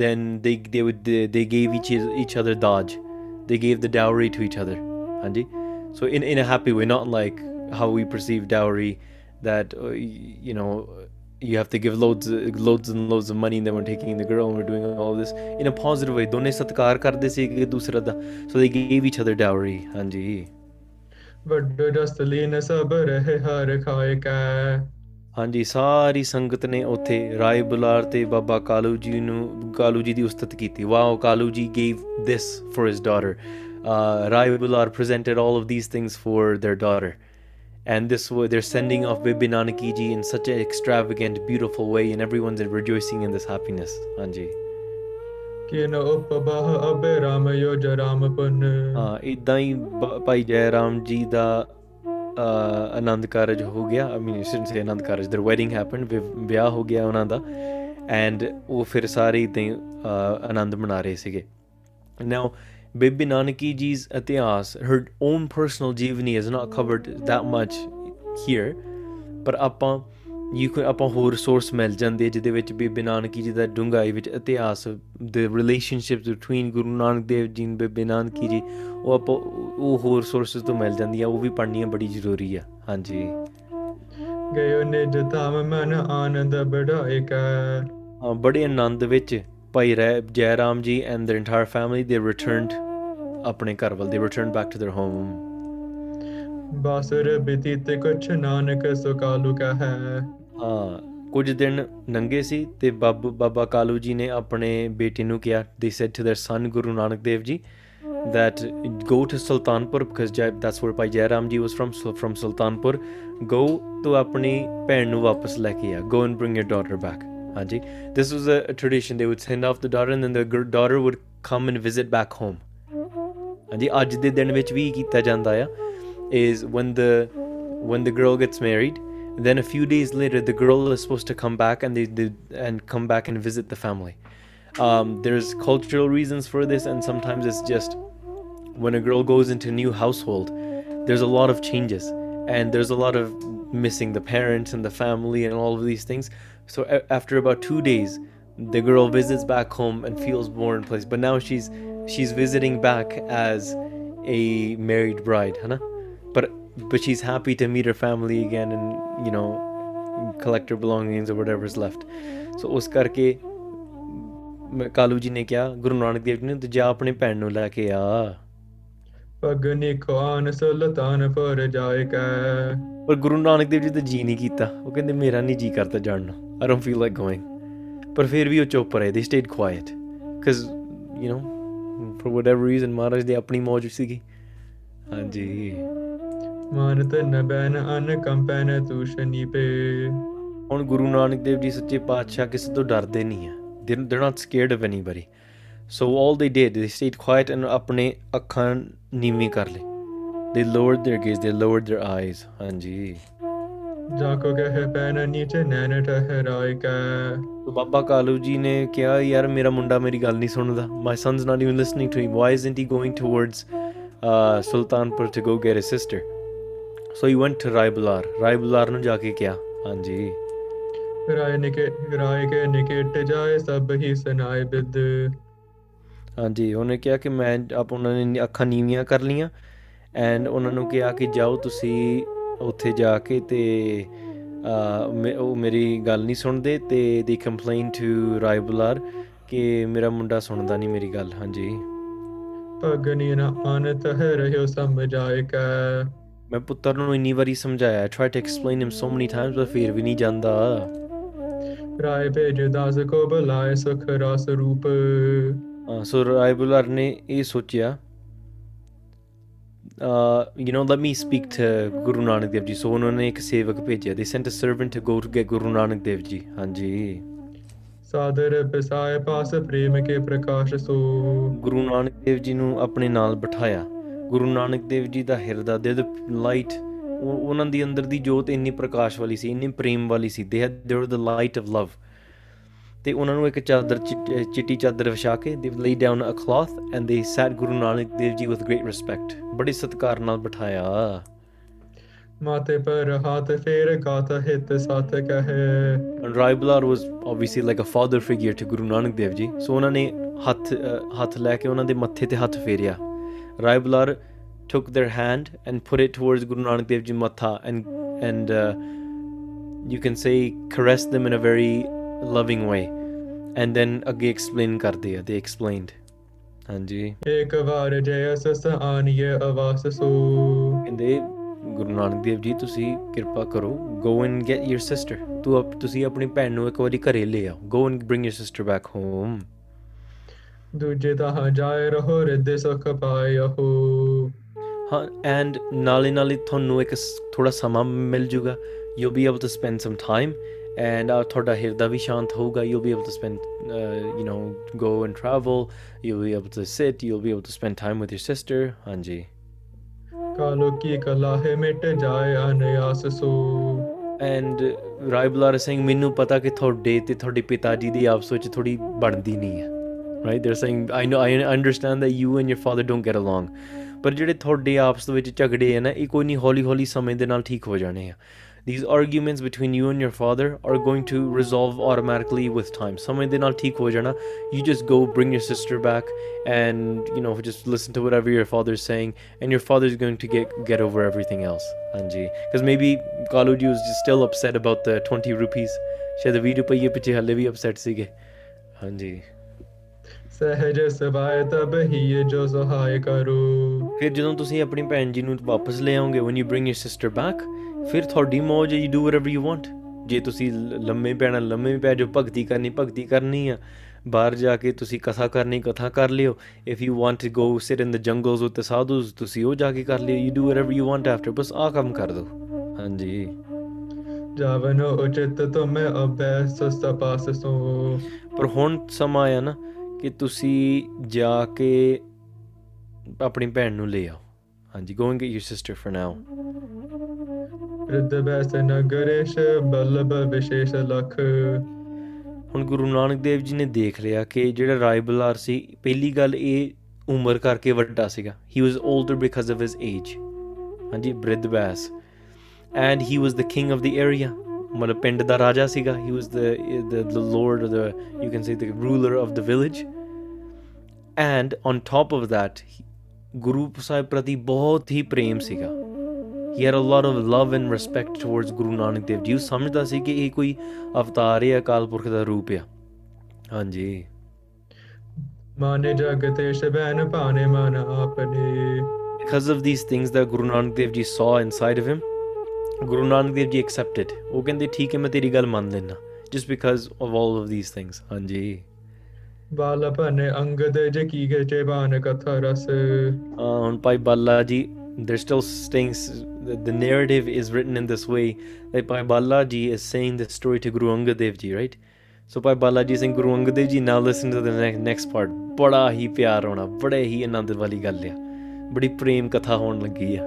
then they they would they gave each each other dowry they gave the dowry to each other hanji so in in a happy way not like how we perceive dowry that you know you have to give loads loads and loads of money and then we're taking the girl and we're doing all this in a positive way donne satkar karde si ek dusre da so they gave each other dowry hanji ਵੱਡੋ ਜਸ ਨੇ ਸਭ ਰਹਿ ਹਰ ਖਾਇ ਕੈ ਹਾਂਜੀ ਸਾਰੀ ਸੰਗਤ ਨੇ ਉੱਥੇ ਰਾਏ ਬੁਲਾਰ ਤੇ ਬਾਬਾ ਕਾਲੂ ਜੀ ਨੂੰ ਕਾਲੂ ਜੀ ਦੀ ਉਸਤਤ ਕੀਤੀ wow Kalu ji gave this for his daughter Rai Bular presented all of these things for their daughter and this way they're sending off Bibi Nanaki ji in such an extravagant beautiful way and everyone's rejoicing in this happiness Anji ਕਿਨ ਉਪਬਹ ਅਬੇ ਰਾਮ ਯੋਜ ਰਾਮ ਪਨ ਹਾਂ ਇਦਾਂ ਹੀ ਭਾਈ ਜੈ ਰਾਮ ਜੀ ਦਾ ਆਨੰਦ ਕਾਰਜ ਹੋ ਗਿਆ ਆਈ ਮੀਨ ਸਿੰਸ ਦੇ Anand Karaj there wedding happened ਵਿਆਹ ਹੋ ਗਿਆ ਉਹਨਾਂ ਦਾ ਐਂਡ ਉਹ ਫਿਰ ਸਾਰੇ ਇਦਾਂ ਆਨੰਦ ਮਨਾ ਰਹੇ ਸੀਗੇ ਨਾਓ ਬੇਬੀ ਨਾਨਕੀ ਜੀਸ ਇਤਿਹਾਸ ਹਰ ਓਨ ਪਰਸਨਲ ਜੀਵਨੀ is not covered that much here ਪਰ ਆਪਾਂ ਯੂ ਕੋ ਆਪਾਂ ਹੋਰ ਰਿਸੋਰਸ ਮਿਲ ਜਾਂਦੇ ਜਿਹਦੇ ਵਿੱਚ ਬੀਬੀ ਨਾਨਕੀ ਜੀ ਦਾ ਡੂੰਘਾਈ ਵਿੱਚ ਇਤਿਹਾਸ ਦੇ ਰਿਲੇਸ਼ਨਸ਼ਿਪ ਬਿਟਵੀਨ ਗੁਰੂ ਨਾਨਕ ਦੇਵ ਜੀ ਤੇ ਬੀਬੀ ਨਾਨਕੀ ਜੀ ਉਹ ਆਪਾਂ ਉਹ ਹੋਰ ਰਿਸੋਰਸਸ ਤੋਂ ਮਿਲ ਜਾਂਦੀ ਆ ਉਹ ਵੀ ਪੜ੍ਹਨੀਆਂ ਬੜੀ ਜ਼ਰੂਰੀ ਆ ਹਾਂਜੀ ਗਇਓ ਨਿਜ ਧਾਮ ਮਨ ਆਨੰਦ ਬੜਾਏ ਕਾ ਬੜੇ ਆਨੰਦ ਵਿੱਚ ਭਾਈ ਰਹਿ ਜੈ ਰਾਮ ਜੀ ਐਂਡ ਦਰ ਇੰਟਾਇਰ ਫੈਮਿਲੀ ਦੇ ਰਿਟਰਨਡ ਆਪਣੇ ਘਰ ਵੱਲ they return back to their home ਬਾਸੁਰ ਬਿਤੀ ਤੇ ਕੁਛ ਨਾਨਕ ਸੁਕਾਲੂ ਕਾ ਹੈ ਕੁਝ ਦਿਨ ਨੰਗੇ ਸੀ ਤੇ ਬਾਬੂ ਬਾਬਾ ਕਾਲੂ ਜੀ ਨੇ ਆਪਣੇ ਬੇਟੇ ਨੂੰ ਕਿਹਾ they said to their son Guru Nanak Dev ji that go to Sultanpur because that's where Bhai Jairam ji was from so from Sultanpur go to ਆਪਣੀ ਭੈਣ ਨੂੰ ਵਾਪਸ ਲੈ ਕੇ ਆ go and bring your daughter back ਹਾਂਜੀ this was a, a tradition they would send off the daughter and then the daughter would come and visit back home ਹਾਂਜੀ ਅੱਜ ਦੇ ਦਿਨ ਵਿੱਚ ਵੀ ਕੀਤਾ ਜਾਂਦਾ ਆ is when the when the girl gets married Then a few days later, the girl is supposed to come back and they, and come back and visit the family. Um, there's cultural reasons for this, and sometimes it's just when a girl goes into a new household, there's a lot of changes and there's a lot of missing the parents and the family and all of these things. So a- after about two days, the girl visits back home and feels more in place. But now she's she's visiting back as a married bride, Hannah. But but she's happy to meet her family again and you know collect her belongings or whatever is left so ਉਸ ਕਰਕੇ ਕਾਲੂ ਜੀ ਨੇ ਕਿਹਾ ਗੁਰੂ ਨਾਨਕ ਦੇਵ ਜੀ ਨੇ ਤੇ ਜਾ ਆਪਣੇ ਭੈਣ ਨੂੰ ਲੈ ਕੇ ਆ ਪਗਨੀ ਖਾਨ ਸੁਲਤਾਨ ਪਰ ਜਾਏ ਕੈ ਪਰ ਗੁਰੂ ਨਾਨਕ ਦੇਵ ਜੀ ਤਾਂ ਜੀ ਨਹੀਂ ਕੀਤਾ ਉਹ ਕਹਿੰਦੇ ਮੇਰਾ ਨਹੀਂ ਜੀ ਕਰਦਾ ਜਾਣ ਨੂੰ I don't feel like going ਪਰ ਫਿਰ ਵੀ ਉਹ ਚੁੱਪ ਰਹੇ they stayed quiet cause you know for whatever reason ਮਹਾਰਾਜ ਦੇ ਆਪਣੀ ਮੌਜ ਸੀਗੀ ਹਾਂਜੀ ਮਾਰਤ ਨਬੈਨ ਬੈਨ ਅਨ ਕੰਪੈਨ ਤੂਸ਼ਨੀ ਪੇ ਹੁਣ ਗੁਰੂ ਨਾਨਕ ਦੇਵ ਜੀ ਸੱਚੇ ਪਾਤਸ਼ਾਹ ਕਿਸੇ ਤੋਂ ਡਰਦੇ ਨਹੀਂ ਆ they not scared of anybody so all they did ਦੇ ਸਟੇਡ ਕੁਆਇਟ ਐਂਡ ਆਪਣੇ ਅੱਖਾਂ ਨੀਵੀਂ ਕਰ ਲਏ ਦੇ ਲੋਅਰਡ देयर ਗੇਜ਼ ਦੇ ਲੋਅਰਡ देयर ਆਈਜ਼ ਹਾਂਜੀ ਜਾ ਕੋ ਕਹੇ ਪੈਨ ਨੀਚੇ ਨੈਣ ਠਹਿਰਾਇ ਕਾ ਤੋ ਬਾਬਾ ਕਾਲੂ ਜੀ ਨੇ ਕਿਹਾ ਯਾਰ ਮੇਰਾ ਮੁੰਡਾ ਮੇਰੀ ਗੱਲ ਨਹੀਂ ਸੁਣਦਾ my sons not even listening to him why isn't he going towards Sultanpur to go get a sister so he went to Raibular Raibular ਨੂੰ ਜਾ ਕੇ ਕਿਹਾ ਹਾਂਜੀ ਰਾਏ ਨਿਕੇ ਰਾਏ ਕੇ ਨਿਕੇਟ ਜਾਏ ਸਭ ਹੀ ਸਨਾਏ ਬਿਦ ਹਾਂਜੀ ਉਹਨੇ ਕਿਹਾ ਕਿ ਮੈਂ ਆਪ ਉਹਨਾਂ ਨੇ ਅੱਖਾਂ ਨੀਵੀਆਂ ਕਰ ਲੀਆਂ ਐਂਡ ਉਹਨਾਂ ਨੂੰ ਕਿਹਾ ਕਿ ਜਾਓ ਤੁਸੀਂ ਉੱਥੇ ਜਾ ਕੇ ਤੇ ਉਹ ਮੇਰੀ ਗੱਲ ਨਹੀਂ ਸੁਣਦੇ ਤੇ ਦੀ ਕੰਪਲੇਨ ਟੂ ਰਾਈਬਲਰ ਕਿ ਮੇਰਾ ਮੁੰਡਾ ਸੁਣਦਾ ਨਹੀਂ ਮੇਰੀ ਗੱਲ ਹਾਂਜੀ ਪਗਨੀ ਨਾ ਆਨਤ ਹੈ ਰਹਿਓ ਸਮਝਾਇ ਕਾ ਮੈਂ ਪੁੱਤਰ ਨੂੰ ਇੰਨੀ ਵਾਰੀ ਸਮਝਾਇਆ I try to explain him so many times but ਫਿਰ ਵੀ ਨਹੀਂ ਜਾਂਦਾ ਰਾਏ ਭੇਜ ਦਾਸ ਕੋ ਬਲਾਏ ਸੁਖ ਰਸ ਰੂਪ ਹਾਂ ਸੋ ਰਾਏ ਬੁਲਾਰ ਨੇ ਇਹ ਸੋਚਿਆ uh, you know, let me speak to Guru Nanak Dev Ji. So unhone ek sevak bheja They sent a servant to go to get Guru Nanak Dev Ji. haan ji ਸਾਦਰ ਪਸਾਏ ਪਾਸ ਪ੍ਰੇਮ ਕੇ ਪ੍ਰਕਾਸ਼ ਸੋ ਗੁਰੂ ਨਾਨਕ ਦੇਵ ਜੀ ਨੂੰ ਆਪਣੇ ਨਾਲ ਬਿਠਾਇਆ ਗੁਰੂ ਨਾਨਕ ਦੇਵ ਜੀ ਦਾ ਹਿਰਦਾ ਦੇ ਲਾਈਟ ਉਹਨਾਂ ਦੀ ਅੰਦਰ ਦੀ ਜੋਤ ਇੰਨੀ ਪ੍ਰਕਾਸ਼ ਵਾਲੀ ਸੀ ਇੰਨੀ ਪ੍ਰੇਮ ਵਾਲੀ ਸੀ ਦੇ ਹੈ ਦ ਲਾਈਟ ਆਫ ਲਵ ਤੇ ਉਹਨਾਂ ਨੂੰ ਇੱਕ ਚਾਦਰ ਚਿੱਟੀ ਚਾਦਰ ਵਿਛਾ ਕੇ they lay down a cloth and they set Guru Nanak Dev ji with great respect ਬੜੇ ਸਤਿਕਾਰ ਨਾਲ ਬਿਠਾਇਆ ਮਾਤੇ ਪਰ ਹੱਥ ਫੇਰ ਗਾਤ ਹਿੱਤ ਸਾਥ ਕਹੇ and was obviously like a father figure to Guru Nanak Dev ji so ਉਹਨਾਂ ਨੇ ਹੱਥ ਹੱਥ ਲੈ ਕੇ ਉਹਨਾਂ ਦੇ ਮੱਥੇ ਤੇ ਹੱਥ ਫੇਰਿਆ Raibular took their hand and put it towards Guru Nanak Dev Ji Matha and, and uh, you can say caressed them in a very loving way. And then again explain kar diya, they explained. ਹਾਂਜੀ ਇੱਕ ਵਾਰ ਜੇ ਅਸ ਸਹਾਨੀਏ ਆਵਾਸ ਸੋ ਕਹਿੰਦੇ ਗੁਰੂ ਨਾਨਕ ਦੇਵ ਜੀ ਤੁਸੀਂ ਕਿਰਪਾ ਕਰੋ go and get your sister ਤੂੰ ਤੁਸੀਂ ਆਪਣੀ ਭੈਣ ਨੂੰ ਇੱਕ ਵਾਰੀ ਘਰੇ ਲੈ ਆਓ go and bring your sister back home ਦੂਜੇ ਤਾਂ ਜਾਏ ਰਹੋ ਰਿੱਧੇ ਸੁਖ ਪਾਇਓ ਹਾਂ ਐਂਡ ਨਾਲੇ ਨਾਲੇ ਤੁਹਾਨੂੰ ਇੱਕ ਥੋੜਾ ਸਮਾਂ ਮਿਲ ਜੂਗਾ you be able to spend some time and ਆ ਤੁਹਾਡਾ ਹਿਰਦਾ ਵੀ ਸ਼ਾਂਤ ਹੋਊਗਾ you be able to spend you know go and travel you be able to sit you be able to spend time with your sister ਹਾਂਜੀ ਕਾਲੋ ਕੀ ਕਲਾ ਹੈ ਮਿਟ ਜਾਏ ਅਨਿਆਸ ਸੋ ਐਂਡ ਰਾਈਬਲਰ ਸਿੰਘ ਮੈਨੂੰ ਪਤਾ ਕਿ ਤੁਹਾਡੇ ਤੇ ਤੁਹਾਡੇ ਪਿਤਾ ਜੀ ਦੀ ਆਪਸ ਵਿੱਚ ਥੋੜੀ ਬਣਦੀ ਨਹੀਂ ਹੈ right they're saying i know i understand that you and your father don't get along but ਜਿਹੜੇ ਤੁਹਾਡੇ ਆਪਸ ਦੇ ਵਿੱਚ ਝਗੜੇ ਆ ਨਾ ਇਹ ਕੋਈ ਨਹੀਂ ਹੌਲੀ ਹੌਲੀ ਸਮੇਂ ਦੇ ਨਾਲ ਠੀਕ ਹੋ ਜਾਣੇ ਆ these arguments between you and your father are going to resolve automatically with time ਸਮੇਂ ਦੇ ਨਾਲ ਠੀਕ ਹੋ ਜਾਣਾ you just go bring your sister back and you know just listen to whatever your father is saying and your father is going to get get over everything else anji because maybe kaludi was just still upset about the 20 rupees ਸ਼ਾਇਦ 20 ਰੁਪਏ ਪਿੱਛੇ ਹੱਲੇ ਵੀ ਅਪਸੈਟ ਸੀਗੇ ਹਾਂਜੀ ਸਹਜ ਸਬਾਇ ਤਬ ਹੀ ਜੋ ਸਹਾਇ ਕਰੂ ਫਿਰ ਜਦੋਂ ਤੁਸੀਂ ਆਪਣੀ ਭੈਣ ਜੀ ਨੂੰ ਵਾਪਸ ਲੈ ਆਉਂਗੇ when you bring your sister back ਫਿਰ ਤੁਹਾਡੀ ਮੌਜ you do whatever you want ਜੇ ਤੁਸੀਂ ਲੰਮੇ ਪੈਣਾ ਲੰਮੇ ਪੈ ਜੋ ਭਗਤੀ ਕਰਨੀ ਭਗਤੀ ਕਰਨੀ ਆ ਬਾਹਰ ਜਾ ਕੇ ਤੁਸੀਂ ਕਥਾ ਕਰਨੀ ਕਥਾ ਕਰ ਲਿਓ if you want to go sit in the jungles with the sadhus ਤੁਸੀਂ ਉਹ ਜਾ ਕੇ ਕਰ ਲਿਓ you do whatever you want after ਬਸ ਆ ਕੰਮ ਕਰ ਦੋ ਹਾਂਜੀ ਜਾਵਨੋ ਉਚਿਤ ਤੁਮੇ ਅਬੈ ਸਸਤਾ ਸੋ ਪਰ ਹੁਣ ਸਮਾਂ ਆ ਨਾ ਕਿ ਤੁਸੀਂ ਜਾ ਕੇ ਆਪਣੀ ਭੈਣ ਨੂੰ ਲੈ ਆਓ ਹਾਂਜੀ going to your sister for now ਰਿਦਬੈਸ ਨਗਰੇਸ਼ ਬਲਬ ਵਿਸ਼ੇਸ਼ ਲਖ ਹੁਣ ਗੁਰੂ ਨਾਨਕ ਦੇਵ ਜੀ ਨੇ ਦੇਖ ਲਿਆ ਕਿ ਜਿਹੜਾ ਰਾਏ ਬਲਾਰ ਸੀ ਪਹਿਲੀ ਗੱਲ ਇਹ ਉਮਰ ਕਰਕੇ ਵੱਡਾ ਸੀਗਾ he was older because of his age ਹਾਂਜੀ ਬ੍ਰਿਧਬੈਸ and he was the king of the area ਮਤਲਬ ਪਿੰਡ ਦਾ ਰਾਜਾ ਸੀਗਾ he was the the lord of the you can say the ruler of the village and on top of that Guru Sahib ਪ੍ਰਤੀ ਬਹੁਤ ਹੀ ਪ੍ਰੇਮ ਸੀਗਾ he had a lot of love and respect towards Guru Nanak Dev ji ਉਹ ਸਮਝਦਾ ਸੀ ਕਿ ਇਹ ਕੋਈ ਅਵਤਾਰ ਹੈ ਅਕਾਲ ਪੁਰਖ ਦਾ ਰੂਪ ਆ ਹਾਂਜੀ ਮਾਨੇ ਜਗਤੇ ਸ਼ਬੈਨ ਪਾਣੇ ਮਨ ਆਪਨੇ because of these things that Guru Nanak Dev Ji saw inside of him, ਗੁਰੂ ਨਾਨਕ ਦੇਵ ਜੀ ਐਕਸੈਪਟਡ ਉਹ ਕਹਿੰਦੇ ਠੀਕ ਹੈ ਮੈਂ ਤੇਰੀ ਗੱਲ ਮੰਨ ਲੈਣਾ just because of 올 of this things ਹਾਂਜੀ ਬਾਲਾ ਬਾਲਪਨ ਅੰਗਦ ਜੇ ਕੀ ਗੇ ਚੇ ਬਾਨ ਕਥਾ ਰਸ ਹਾਂ ਹੁਣ ਭਾਈ Bala ji they still stings the narrative is written in this way Bhai Bala ji is saying the story to Guru Angad Dev ji right ਸੋ ਭਾਈ ਬਾਲਾ ਜੀ ਸਿੰਘ ਗੁਰੂ ਅੰਗਦ ਦੇਵ ਜੀ ਨਾਲ listen to the next part ਬੜਾ ਹੀ ਪਿਆਰ ਹੋਣਾ ਬੜੇ ਹੀ ਆਨੰਦ ਵਾਲੀ ਗੱਲ ਆ ਬੜੀ ਪ੍ਰੇਮ ਕਥਾ ਹੋਣ ਲੱਗੀ ਆ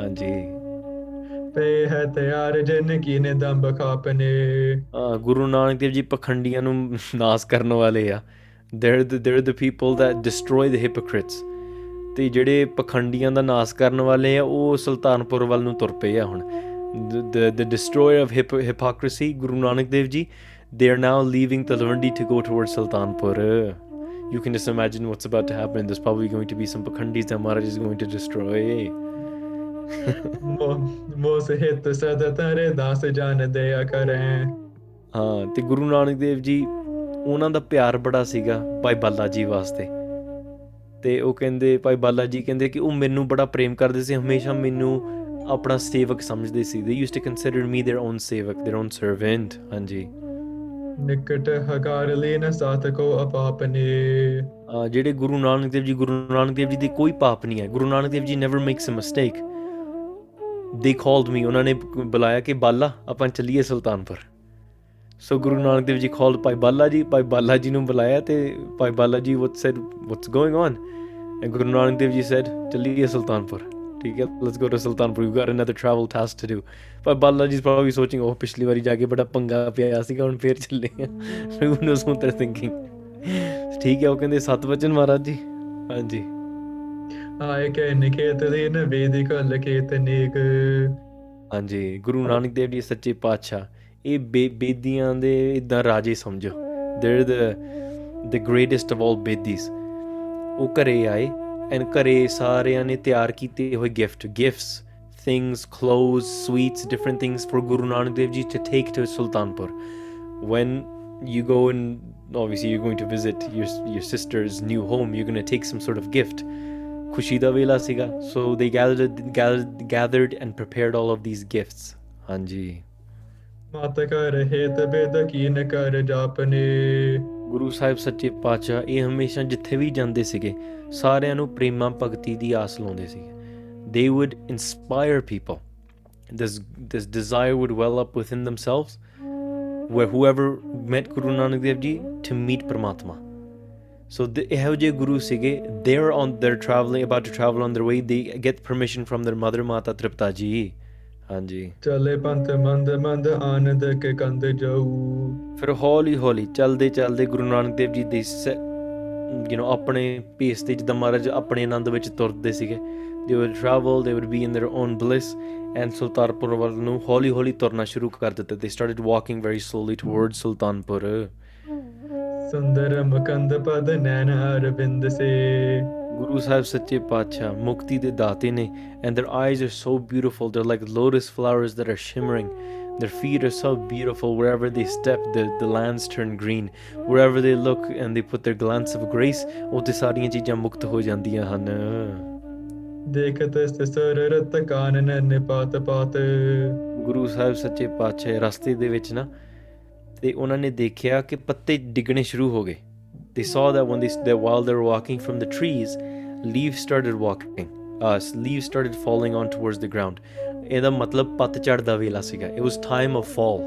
ਹਾਂਜੀ पे है ਤਿਆਰ ਜਿਨ ਕੀ ਨੇ ਦੰਬ ਖਾਪਨੇ ਆ ਗੁਰੂ ਨਾਨਕ ਦੇਵ ਜੀ ਪਖੰਡੀਆਂ ਨੂੰ ਨਾਸ ਕਰਨ ਵਾਲੇ ਆ they're the, they're the people that destroy the hypocrites ਤੇ ਜਿਹੜੇ ਪਖੰਡੀਆਂ ਦਾ ਨਾਸ ਕਰਨ ਵਾਲੇ ਆ ਉਹ ਸੁਲਤਾਨਪੁਰ ਵੱਲ ਨੂੰ ਤੁਰ ਪਏ ਆ ਹੁਣ the the destroyer of hypocrisy guru nanak dev ji they are now leaving talwandi to go towards sultanpur you can just imagine what's about to happen there's probably going to be some pakhandis that maharaj is going to destroy ਮੋ ਸਹਿਤ ਸਦਾ ਤਰੇ ਦਾਸ ਜਾਣ ਦਇਆ ਕਰੇ ਹਾਂ ਤੇ ਗੁਰੂ ਨਾਨਕ ਦੇਵ ਜੀ ਉਹਨਾਂ ਦਾ ਪਿਆਰ ਬੜਾ ਸੀਗਾ ਭਾਈ ਬਾਲਾ ਜੀ ਵਾਸਤੇ ਤੇ ਉਹ ਕਹਿੰਦੇ ਭਾਈ ਬਾਲਾ ਜੀ ਕਹਿੰਦੇ ਕਿ ਉਹ ਮੈਨੂੰ ਬੜਾ ਪ੍ਰੇਮ ਕਰਦੇ ਸੀ ਹਮੇਸ਼ਾ ਮੈਨੂੰ ਆਪਣਾ ਸੇਵਕ ਸਮਝਦੇ ਸੀ they used to consider me their own sevak their own servant ਹਾਂਜੀ ਨਿਕਟ ਹਕਾਰ ਲੈਣਾ ਸਾਥ ਕੋ ਆਪਾਪਨੇ ਜਿਹੜੇ ਗੁਰੂ ਨਾਨਕ ਦੇਵ ਜੀ ਗੁਰੂ ਨਾਨਕ ਦੇਵ ਜੀ ਦੀ ਕੋਈ ਪਾਪ ਨਹੀਂ ਹੈ ਗੁਰੂ Nanak Dev ji never makes a mistake they called me ਉਹਨਾਂ ਨੇ ਬੁਲਾਇਆ ਕਿ ਬਾਲਾ ਆਪਾਂ ਚੱਲੀਏ ਸੁਲਤਾਨਪੁਰ ਸੋ ਗੁਰੂ ਨਾਨਕ ਦੇਵ ਜੀ ਕਾਲਡ ਭਾਈ ਬਾਲਾ ਜੀ ਭਾਈ ਬਾਲਾ ਜੀ ਨੂੰ ਬੁਲਾਇਆ ਤੇ Bhai Bala ji what said what's going on and Guru Nanak Dev ji said ਚੱਲੀਏ ਸੁਲਤਾਨਪੁਰ ਠੀਕ ਹੈ let's go to Sultanpur you got another travel task to do ਪਰ ਬਾਲਾ ਜੀ ਪ੍ਰੋਬਬਲੀ ਸੋਚਿੰਗ ਉਹ ਪਿਛਲੀ ਵਾਰੀ ਜਾ ਕੇ ਬੜਾ ਪੰਗਾ ਪਿਆ ਸੀ ਹੁਣ ਫੇਰ ਚੱਲੇ ਆ ਸੋ ਉਹਨੂੰ ਨੋ ਸੋ ਥਿੰਕਿੰਗ ਠੀਕ ਹੈ ਉਹ ਕਹਿੰਦੇ ਸਤਵਚਨ ਮਹਾਰਾਜ ਜੀ ਹਾਂਜੀ ਆਏ ਕੈਨੇ ਖੇਤ ਦੇ ਵੇਦਿਕ ਲਖੇਤ ਨੇਕ ਹਾਂਜੀ ਗੁਰੂ ਨਾਨਕ ਦੇਵ ਜੀ ਸੱਚੇ ਪਾਤਸ਼ਾਹ ਇਹ ਬੇਦੀਆਂ ਦੇ ਇਦਾਂ ਰਾਜੇ ਸਮਝੋ ਦੇਰ ਦ ਦ ਗ੍ਰੇਟੈਸਟ ਆਫ ਆਲ ਬੇਦੀਸ ਉਹ ਕਰੇ ਆਏ ਐਂ ਕਰੇ ਸਾਰਿਆਂ ਨੇ ਤਿਆਰ ਕੀਤੇ ਹੋਏ gift gifts things clothes sweets different things for Guru Nanak Dev ji to take to Sultanpur when you go in obviously you going to visit your your sisters new home you going to take some sort of gift ਖੁਸ਼ੀ ਦਾ ਵੇਲਾ ਸੀਗਾ so they gathered and prepared 올 of these gifts ਹਾਂਜੀ ਮਾਤਾ ਕਹ ਰਹੇ ਤਬੇ ਦਕੀਨ ਕਰ ਜਾਪਨੇ ਗੁਰੂ ਸਾਹਿਬ ਸੱਚੇ ਪਾਤਸ਼ਾਹ ਇਹ ਹਮੇਸ਼ਾ ਜਿੱਥੇ ਵੀ ਜਾਂਦੇ ਸੀਗੇ ਸਾਰਿਆਂ ਨੂੰ ਪ੍ਰੇਮਾ ਭਗਤੀ ਦੀ ਆਸ ਲਾਉਂਦੇ ਸੀਗੇ they would inspire people this this desire would well up within themselves way whoever met Guru Nanak Dev ji to meat ਪਰਮਾਤਮਾ ਸੋ ਇਹੋ ਜਿਹੇ ਗੁਰੂ ਸੀਗੇ they are on their travelling about to travel on their way they get permission from their mother Mata Tripta ਜੀ ਹਾਂਜੀ ਚੱਲੇ ਪੰਥ ਮੰਦ ਮੰਦ ਆਨੰਦ ਕੇ ਕੰਦ ਜਾਉ ਫਿਰ ਹੌਲੀ ਹੌਲੀ ਚੱਲਦੇ ਚੱਲਦੇ ਗੁਰੂ ਨਾਨਕ ਦੇਵ ਜੀ ਦੇ ਯੂ نو ਆਪਣੇ ਪੇਸ ਤੇ ਜਦ ਮਹਾਰਾਜ ਆਪਣੇ ਆਨੰਦ ਵਿੱਚ ਤੁਰਦੇ ਸੀਗੇ they will travel they will be in their own bliss and Sultanpur ਵੱਲ ਨੂੰ ਹੌਲੀ ਹੌਲੀ ਤੁਰਨਾ ਸ਼ੁਰੂ ਕਰ ਦਿੱਤੇ they started walking very slowly toward Sultanpur ਸੁੰਦਰ ਮਕੰਦ ਪਦ ਨੈਣ ਅਰਬਿੰਦ ਸੇ ਗੁਰੂ ਸਾਹਿਬ ਸੱਚੇ ਪਾਤਸ਼ਾਹ ਮੁਕਤੀ ਦੇ ਦਾਤੇ ਨੇ and their eyes are so beautiful they like lotus flowers that are shimmering Their feet are so beautiful. Wherever they step, the, the lands turn green. Wherever they look and they put their glance of grace, oh ਉਹ ਤੇ mukt ho jandiyan han ਜਾਂਦੀਆਂ ਹਨ। sar rat kanan ne ਨਿਪਾਤ ਪਾਤ guru sahib sache paache raste de vich na they saw that when they, while they were walking from the trees leaves started walking uh, leaves started falling on towards the ground ਇਹਦਾ ਮਤਲਬ ਪਤਝੜ ਦਾ ਵੇਲਾ ਸੀਗਾ it was time of fall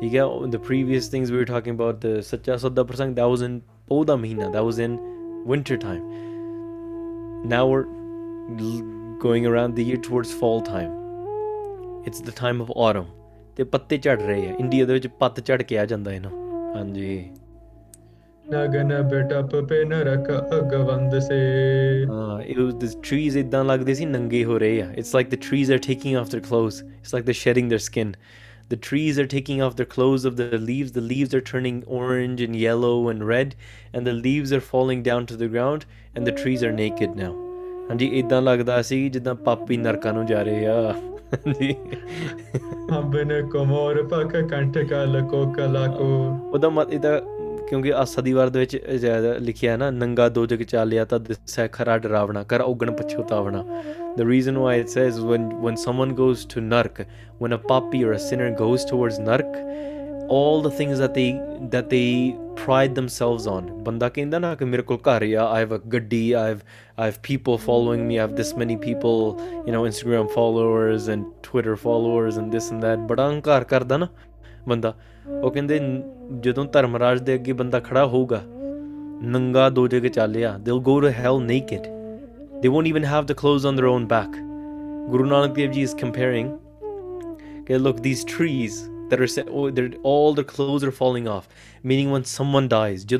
ਠੀਕ ਹੈ the previous things we were talking about the Sacha Sauda ਪ੍ਰਸੰਗ that was in ਉਹਦਾ ਮਹੀਨਾ that was in winter time now we're going around the year towards fall time it's the time of autumn ਤੇ ਪੱਤੇ ਝੜ ਰਹੇ ਆ ਇੰਡੀਆ ਦੇ ਵਿੱਚ ਪੱਤ ਝੜ ਕੇ ਆ ਜਾਂਦਾ ਹੈ ਨਾ ਹਾਂਜੀ ਨਗਨ ਬੇਟਾ ਪਪੇ ਨਰਕ ਅਗਵੰਦ ਸੇ ਹਾਂ ਇਟ ਵਾਸ ਦਿਸ ਟ੍ਰੀਜ਼ ਇਦਾਂ ਲੱਗਦੇ ਸੀ ਨੰਗੇ ਹੋ ਰਹੇ ਆ it's like the trees are taking off their clothes it's like they shedding their skin the trees are taking off their clothes of the leaves the leaves are turning orange and yellow and red and the leaves are falling down to the ground and the trees are naked now ਹਾਂਜੀ ਇਦਾਂ ਲੱਗਦਾ ਸੀ ਜਿੱਦਾਂ ਪਾਪੀ ਨਰਕਾਂ ਨੂੰ ਜਾ ਰਹੇ ਆ ਜੀ ਅੰਬਨ ਕੋਮੋਰ ਪਕ ਕੰਠ ਕਲ ਕੋਕ ਲਾਕੋ ਉਹਦਾ ਮਤ ਇਹਦਾ ਕਿਉਂਕਿ ਆ ਸਦੀਵਾਰ ਦੇ ਵਿੱਚ ਲਿਖਿਆ ਹੈ ਨਾ ਨੰਗਾ ਦੋਜਕ ਚਾਲਿਆ ਤਾਂ ਦਿਸੈ ਖਰਾ ਡਰਾਵਣਾ ਕਰ ਉਗਣ ਪਛਤਾਵਣਾ the reason why it says when when someone goes to nark when a papi or a sinner goes towards nark all the things that they that they pride themselves on banda ਕਹਿੰਦਾ ਨਾ ਕਿ ਮੇਰੇ ਕੋਲ I have a gaddi. i have i have people following me i have this many people you know instagram followers and twitter followers and this and that But ankar karda na banda. ਉਹ ਕਹਿੰਦੇ ਜਦੋਂ ਧਰਮਰਾਜ ਦੇ ਅੱਗੇ banda ਖੜਾ hoga. Nanga ਨੰਗਾ ਦੋ ਜਗ੍ਹਾ ਚੱਲਿਆ they'll go to hell naked they won't even have the clothes on their own back guru nanak dev ji is comparing okay look these trees that are oh, all their clothes are falling off meaning when someone dies they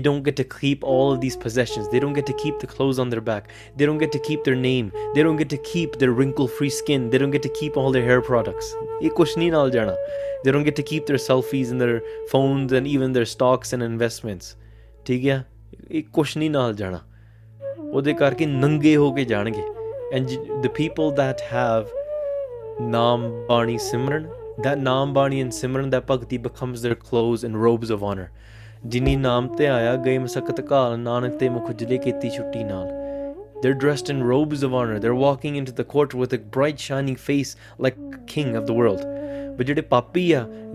don't get to keep all of these possessions. They don't get to keep the clothes on their back. They don't get to keep their name. They don't get to keep their wrinkle free skin. They don't get to keep all their hair products. They don't get to keep their selfies and their phones and even their stocks and investments. ਠੀਕ ਹੈ ਇਹ ਕੁਛ ਨਹੀਂ Nam Bani Simran, that Nam Bani and Simran, that bhakti becomes their clothes and robes of honor. ਜਿਨੀ ਨਾਮ ਤੇ ਆਇਆ ਗਈ ਮਸਕਤ ਕਾਲ ਨਾਨਕ ਤੇ ਮੁਖ ਉਜਲੇ nal. They're dressed in robes of honor. They're walking into the court with a bright shining face like king of the world. But jede ਪਾਪੀ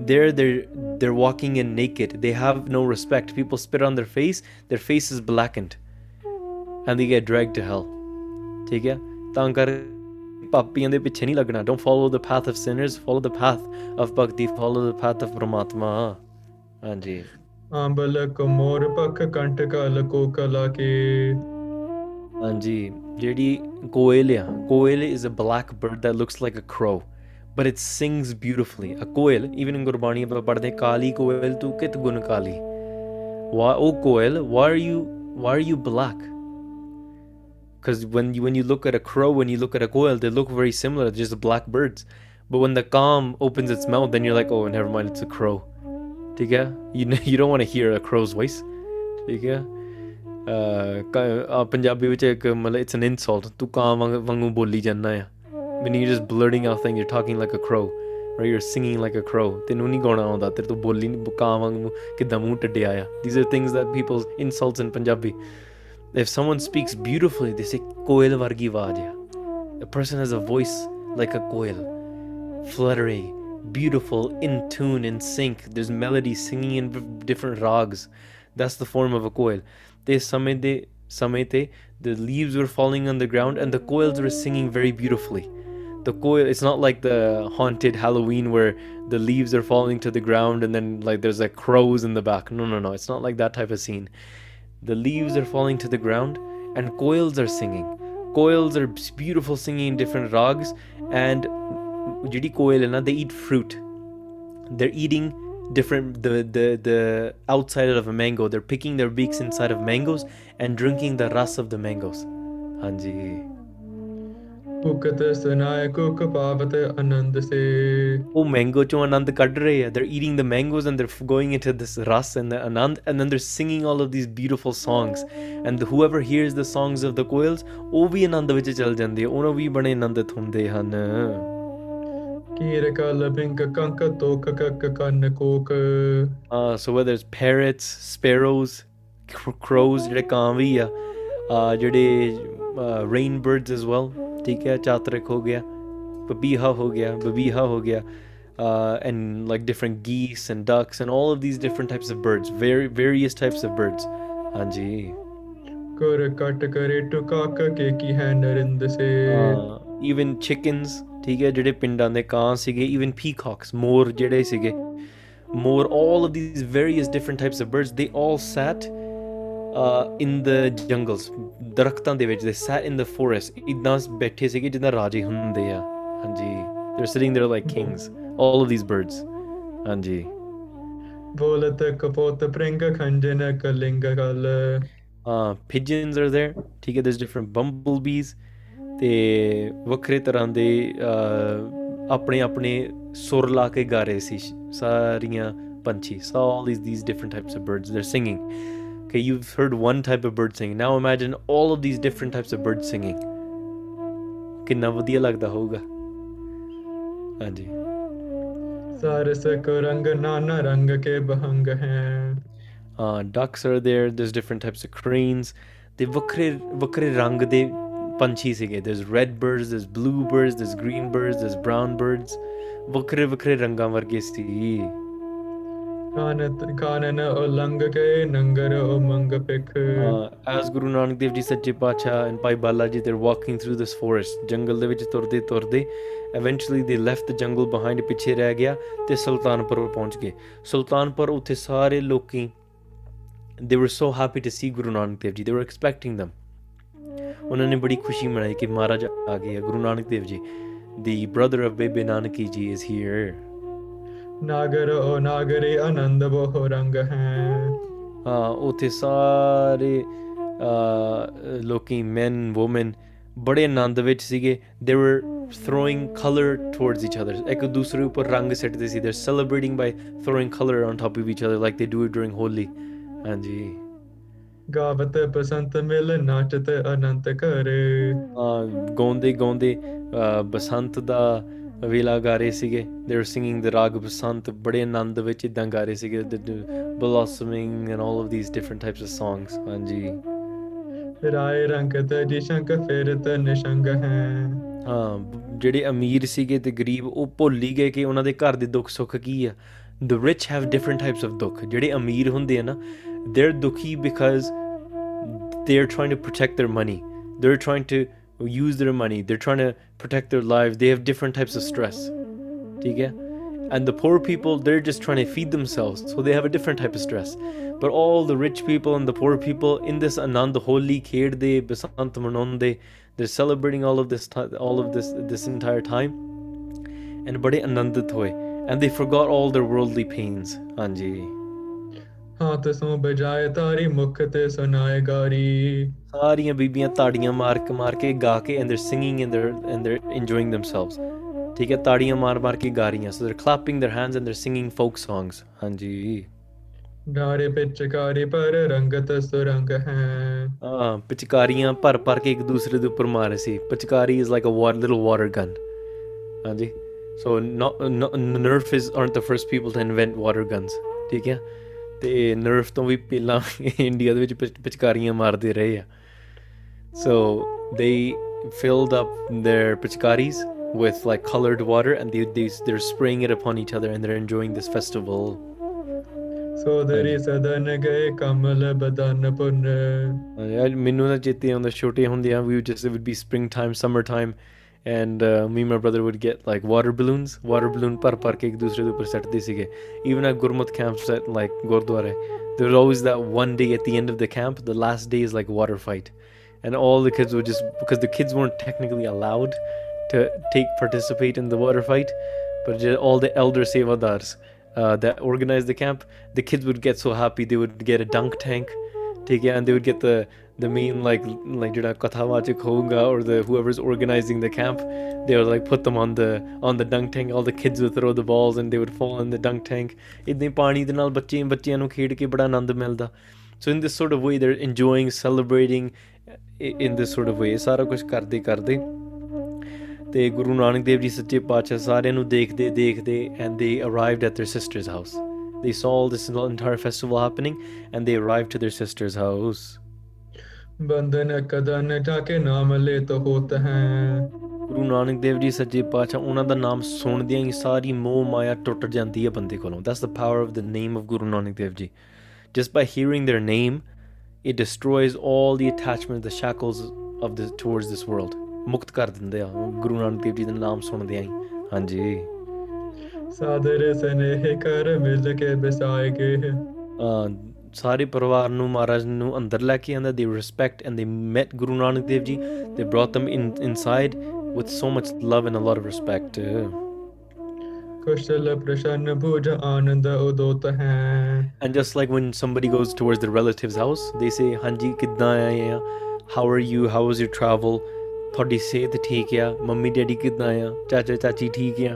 they're they're they're walking in naked. They have no respect. People spit on their face. Their face is blackened. And they get dragged to hell. ਠੀਕ ਹੈ ਪਾਪੀਆਂ ਦੇ ਪਿੱਛੇ ਨਹੀਂ ਲੱਗਣਾ don't follow the path of sinners follow the path of bhakti follow the path of Parmatma ਹਾਂਜੀ ਆਂਬਲ ਕਮੋਰ ਪੱਖ ਕੰਟ ਕਲ ਕੋ ਕਲਾ ਕੇ ਹਾਂਜੀ ਜਿਹੜੀ ਕੋਇਲ ਆ koel is a black bird that looks like a crow but it sings beautifully a koel even in Gurbani, padde ਪੜਦੇ ਕਾਲੀ ਕੋਇਲ kit ਕਿਤ ਗੁਣ ਕਾਲੀ ਵਾ ਉਹ ਕੋਇਲ why're you why're you black because when you when you look at a crow when you look at a quail they look very similar they're just black birds but when the gom opens its mouth then you're like oh never mind it's a crow Tika, you you don't want to hear a crow's voice ठीक है ਪੰਜਾਬੀ ਵਿੱਚ ਇੱਕ ਮਤਲਬ ਇਟਸ ਐਨ ਇਨਸਲਟ ਤੂੰ ਕਾਂ ਵਾਂਗੂ ਬੋਲੀ ਜਾਂਦਾ you're just just out things, you're talking like a crow, or you're singing like a crow ਤੈਨੂੰ ਨਹੀਂ ਗਾਉਣਾ ਆਉਂਦਾ ਤੇਰੇ ਤੋਂ ਬੋਲੀ ਨਹੀਂ these are things that people's insults in punjabi if someone speaks beautifully, they say koel vargi vadya. person has a voice like a koel, fluttery, beautiful, in tune, in sync. There's melody singing in different rags. That's the form of a koel. They samete, samete, the leaves were falling on the ground and the koels were singing very beautifully. The koel, it's not like the haunted Halloween where the leaves are falling to the ground and then like there's like crows in the back. No, no, no. It's not like that type of scene. The leaves are falling to the ground, and coils are singing. Coils are beautiful singing in different rags, and ਜਿਹੜੀ ਕੋਇਲ ਹੈ They eat fruit. They're eating different the the the outside of a mango they're picking their beaks inside of mangoes and drinking the ras of the mangoes ਹਾਂਜੀ ਭੁਗਤ ਸੁਨਾਇ ਕੁਕ ਪਾਵਤ ਆਨੰਦ ਸੇ ਉਹ mango ਚੋਂ ਆਨੰਦ ਕੱਢ ਰਹੇ ਆ they're eating the mangoes and they're going into this ras and the anand and then they're singing all of these beautiful songs and whoever hears the songs of the quails ਉਹ ਵੀ ਆਨੰਦ ਵਿੱਚ ਚਲ ਜਾਂਦੇ ਆ ਉਹਨਾਂ ਵੀ ਬੜੇ ਆਨੰਦਿਤ ਹੁੰਦੇ ਹਨ Kiraka labink kanka toka kakan kok uh so whether it's parrots sparrows crows ਜਿਹੜੇ ਕਾਂ ਵੀ ਆ ਜਿਹੜੇ rain birds as well ठीक है चातरक हो गया babiha ho gaya babiha ho gaya and like different geese and ducks and all of these different types of birds very various types of birds hanji uh, even chickens ਠੀਕ ਹੈ ਜਿਹੜੇ ਪਿੰਡਾਂ ਦੇ ਕਾਂ ਸੀਗੇ even peacocks ਮੋਰ ਜਿਹੜੇ ਸੀਗੇ ਮੋਰ all of these various different types of birds they all sat in the ਜੰਗਲਸ ਦਰਖਤਾਂ ਦੇ ਵਿੱਚ ਦੇ ਸੈਟ ਇਨ ਦ ਫੋਰੈਸਟ ਇਦਾਂ ਬੈਠੇ ਸੀਗੇ ਜਿੱਦਾਂ ਰਾਜੇ ਹੁੰਦੇ ਆ ਹਾਂਜੀ they sitting there like kings all of these birds ਹਾਂਜੀ ਬੋਲਤ ਕਪੋਤ ਪ੍ਰਿੰਗ ਖੰਜਨ ਕਲਿੰਗ ਕਲ ਆ ਪਿਜਨਸ ਆਰ देयर ਠੀਕ ਹੈ ਦਿਸ ਡਿਫਰੈਂਟ ਬੰਬਲ ਬੀਸ ਤੇ ਵੱਖਰੇ ਤਰ੍ਹਾਂ ਦੇ ਆਪਣੇ ਆਪਣੇ ਸੁਰ ਲਾ ਕੇ ਗਾ ਰਹੇ ਸੀ ਸਾਰੀਆਂ ਪੰਛੀ so all these different types of birds they singing Okay, you've heard one type of bird singing. Now imagine all of these different types of birds singing. ਕਿੰਨਾ ਵਧੀਆ ਲੱਗਦਾ ਹੋਊਗਾ ਹਾਂਜੀ ਸਾਰਸ ਕੋ ਰੰਗ ਨਾਨਾ ਰੰਗ ਕੇ ਬਹੰਗ ਹੈ ਹਾਂ ducks are there there is different types of cranes ਦੇ ਵੱਖਰੇ ਵੱਖਰੇ ਰੰਗ ਦੇ ਪੰਛੀ ਸੀਗੇ there is red birds there is blue birds there is green birds there is brown birds ਵੱਖਰੇ ਵੱਖਰੇ ਰੰਗਾਂ ਵਰਗੇ ਸੀ ਕਾਨਤ ਕਾਨਨ ਉਲੰਗ ਕੇ ਨੰਗਰ ਉਮੰਗ ਪਿਖ ਐਸ ਗੁਰੂ ਨਾਨਕ ਦੇਵ ਜੀ ਸੱਚੇ ਪਾਤਸ਼ਾਹ ਐਂਡ ਭਾਈ ਬਾਲਾ ਜੀ ਦੇ ਵਾਕਿੰਗ ਥਰੂ ਦਿਸ ਫੋਰੈਸਟ ਜੰਗਲ ਦੇ ਵਿੱਚ ਤੁਰਦੇ ਤੁਰਦੇ ਇਵੈਂਚੁਅਲੀ ਦੇ ਲੈਫਟ ਦ ਜੰਗਲ ਬਿਹਾਈਂਡ ਪਿੱਛੇ ਰਹਿ ਗਿਆ ਤੇ ਸੁਲਤਾਨਪੁਰ ਪਹੁੰਚ ਗਏ ਸੁਲਤਾਨਪੁਰ ਉੱਥੇ ਸਾਰੇ ਲੋਕੀ ਦੇ ਵਰ so happy to see Guru Nanak Dev ji ਦੇ ਵਰ ਐਕਸਪੈਕਟਿੰਗ ਥਮ ਉਹਨਾਂ ਨੇ ਬੜੀ ਖੁਸ਼ੀ ਮਨਾਈ ਕਿ ਮਹਾਰਾਜ ਆ ਗਏ ਗੁਰੂ ਨਾਨਕ ਦੇਵ ਜੀ ਦੀ ਬ੍ਰਦਰ ਆਫ ਬੇਬੇ ਨਾਨਕੀ ਜੀ ਇਜ਼ ਹੇਅਰ ਨਾਗਰ ਓ ਨਾਗਰੇ ਆਨੰਦ ਬਹੁ ਰੰਗ ਹੈ ਹਾਂ ਉਥੇ ਸਾਰੇ ਲੋਕੀ men women ਬੜੇ ਆਨੰਦ ਵਿੱਚ ਸੀਗੇ they were throwing color towards each other ਇੱਕ ਦੂਸਰੇ ਉੱਪਰ ਰੰਗ ਸਿੱਟਦੇ ਸੀ they're celebrating by throwing color on top of each other like they do it during holi ਹਾਂਜੀ ਗਾਵਤ ਬਸੰਤ ਮਿਲ ਨਾਚਤ ਅਨੰਤ ਕਰ ਹਾਂ ਗਾਉਂਦੇ ਗਾਉਂਦੇ ਬਸੰਤ ਦਾ ਵੇਲਾ ਗਾ ਰਹੇ ਸੀਗੇ ਦੇ ਆਰ ਸਿੰਗਿੰਗ ਦ ਰਾਗ ਬਸੰਤ ਬੜੇ ਆਨੰਦ ਵਿੱਚ ਇਦਾਂ ਗਾ ਰਹੇ ਸੀਗੇ the blossoming and all of these different types of songs ਹਾਂਜੀ ਰਾਏ ਰੰਗਤ ਜੀ ਸ਼ੰਕ ਤੇ ਨਿਸ਼ੰਗ ਹੈ ਹਾਂ ਜਿਹੜੇ ਅਮੀਰ ਸੀਗੇ ਤੇ ਗਰੀਬ ਉਹ ਭੁੱਲ ਹੀ ਗਏ ਕਿ ਉਹਨਾਂ ਦੇ ਘਰ ਦੇ ਦੁੱਖ ਸੁੱਖ ਕੀ ਆ the rich have different types of dukh ਜਿਹੜੇ ਅਮੀਰ ਹੁੰਦੇ ਆ ਨਾ ਦੇ ਆਰ ਦੁਖੀ because they are trying to protect their money they are trying to use their money they're trying to protect their lives they have different types of stress and the poor people they're just trying to feed themselves so they have a different type of stress but all the rich people and the poor people in this Ananda holi kirde basant manonde they're celebrating all of this all of this this entire time and bade anandit hoye and they forgot all their worldly pains anji ਹੱਥ ਸੋ ਬਜਾਏ ਤਾਰੀ ਮੁਖ ਤੇ ਸੁਨਾਏ ਗਾਰੀ ਸਾਰੀਆਂ ਬੀਬੀਆਂ ਤਾੜੀਆਂ ਮਾਰ ਕੇ ਮਾਰ ਕੇ ਗਾ ਕੇ and they singing and they and they enjoying themselves ਠੀਕ ਹੈ ਤਾੜੀਆਂ ਮਾਰ ਮਾਰ ਕੇ ਗਾ ਰਹੀਆਂ so they clapping their hands and they singing folk songs ਹਾਂਜੀ ਡਾਰੇ ਪਿਚਕਾਰੀ ਪਰ ਰੰਗਤ ਸੁਰੰਗ ਹੈ ਹਾਂ ਪਿਚਕਾਰੀਆਂ ਭਰ ਭਰ ਕੇ ਇੱਕ ਦੂਸਰੇ ਦੇ ਉੱਪਰ ਮਾਰੇ ਸੀ pichkari is like a water little water gun ਹਾਂਜੀ so Nerf is aren't the first people to invent water guns ਠੀਕ ਹੈ ਤੇ ਨਰਫ ਤੋਂ ਵੀ ਪਹਿਲਾਂ ਇੰਡੀਆ ਦੇ ਵਿੱਚ ਪਿਚਕਾਰੀਆਂ ਮਾਰਦੇ ਰਹੇ ਆ ਸੋ ਦੇ filled up their pichkaris with like colored water and they, they they're spraying it upon each other and they're enjoying this festival ਸੋਦਰੀ ਸਦਨ ਗਏ ਕਮਲ ਬਦਨ ਪੁੰਨ ਯਾਰ ਮੈਨੂੰ ਨਾ ਚੇਤੇ ਆਉਂਦਾ ਛੋਟੇ ਹੁੰਦੇ ਆ we just it would be spring time summer time And uh, me and my brother would get like water balloons, water balloon पर के एक दूसरे के ऊपर सटते सीगे even at Gurmat camps at like गुरुद्वारे there is always that one day at the end of the camp the last day is like water fight and all the kids were just because the kids weren't technically allowed to take participate in the water fight but all the elder sevadars uh, that organized the camp the kids would get so happy they would get a dunk tank take it and they would get the the main like like kathavatic hoga or the whoever is organizing the camp they would like put them on the on the dunk tank all the kids would throw the balls and they would fall in the dunk tank ਇਦਾਂ pani de naal bachche ਬੱਚਿਆਂ nu ਖੇਡ ke bada anand milda so in this sort of way they're enjoying celebrating in this sort of way sara kuch karde karde te guru Nanak Dev ji ਸੱਚੇ ਪਾਤਸ਼ਾਹ ਸਾਰਿਆਂ ਨੂੰ dekhde ਦੇਖਦੇ and they arrived at their sister's house they saw all this entire festival happening and they arrived to their sister's house ਬੰਦਨ ਕਦਨ ਠਾਕੇ ਨਾਮ ਲੈ ਤੋ ਹੋਤ ਹੈ ਗੁਰੂ ਨਾਨਕ ਦੇਵ ਜੀ ਸੱਚੇ ਪਾਤਸ਼ਾਹ ਉਹਨਾਂ ਦਾ ਨਾਮ ਸੁਣਦਿਆਂ ਹੀ ਸਾਰੀ ਮੋਹ ਮਾਇਆ ਟੁੱਟ ਜਾਂਦੀ ਹੈ ਬੰਦੇ ਕੋਲੋਂ that's the power of the name of Guru Nanak Dev ji just by hearing their name it destroys all the attachment the shackles of this towards this world ਮੁਕਤ ਕਰ ਦਿੰਦੇ ਆ ਗੁਰੂ ਨਾਨਕ ਦੇਵ ਜੀ ਦਾ ਨਾਮ ਸੁਣਦਿਆਂ ਹੀ ਹਾਂਜੀ ਸਾਦਰ ਸਨੇਹ ਕਰ ਮਿਲ ਕੇ ਬਸਾਏਗੇ ਆ ਸਾਰੇ ਪਰਿਵਾਰ ਨੂੰ ਮਹਾਰਾਜ ਨੂੰ ਅੰਦਰ ਲੈ ਕੇ ਆਂਦਾ they respect and they met Guru Nanak Dev ji they brought them in inside with so much love and a lot of respect Kushal And just like when somebody goes towards their relative's house, they say, Hanji, kidna aaya? How are you? How was your travel? ਤੁਹਾਡੀ ਸਿਹਤ ਠੀਕ ਆ ਮੰਮੀ ਡੈਡੀ ਕਿਦਾਂ ਆ ਚਾਚਾ ਚਾਚੀ ਠੀਕ ਆ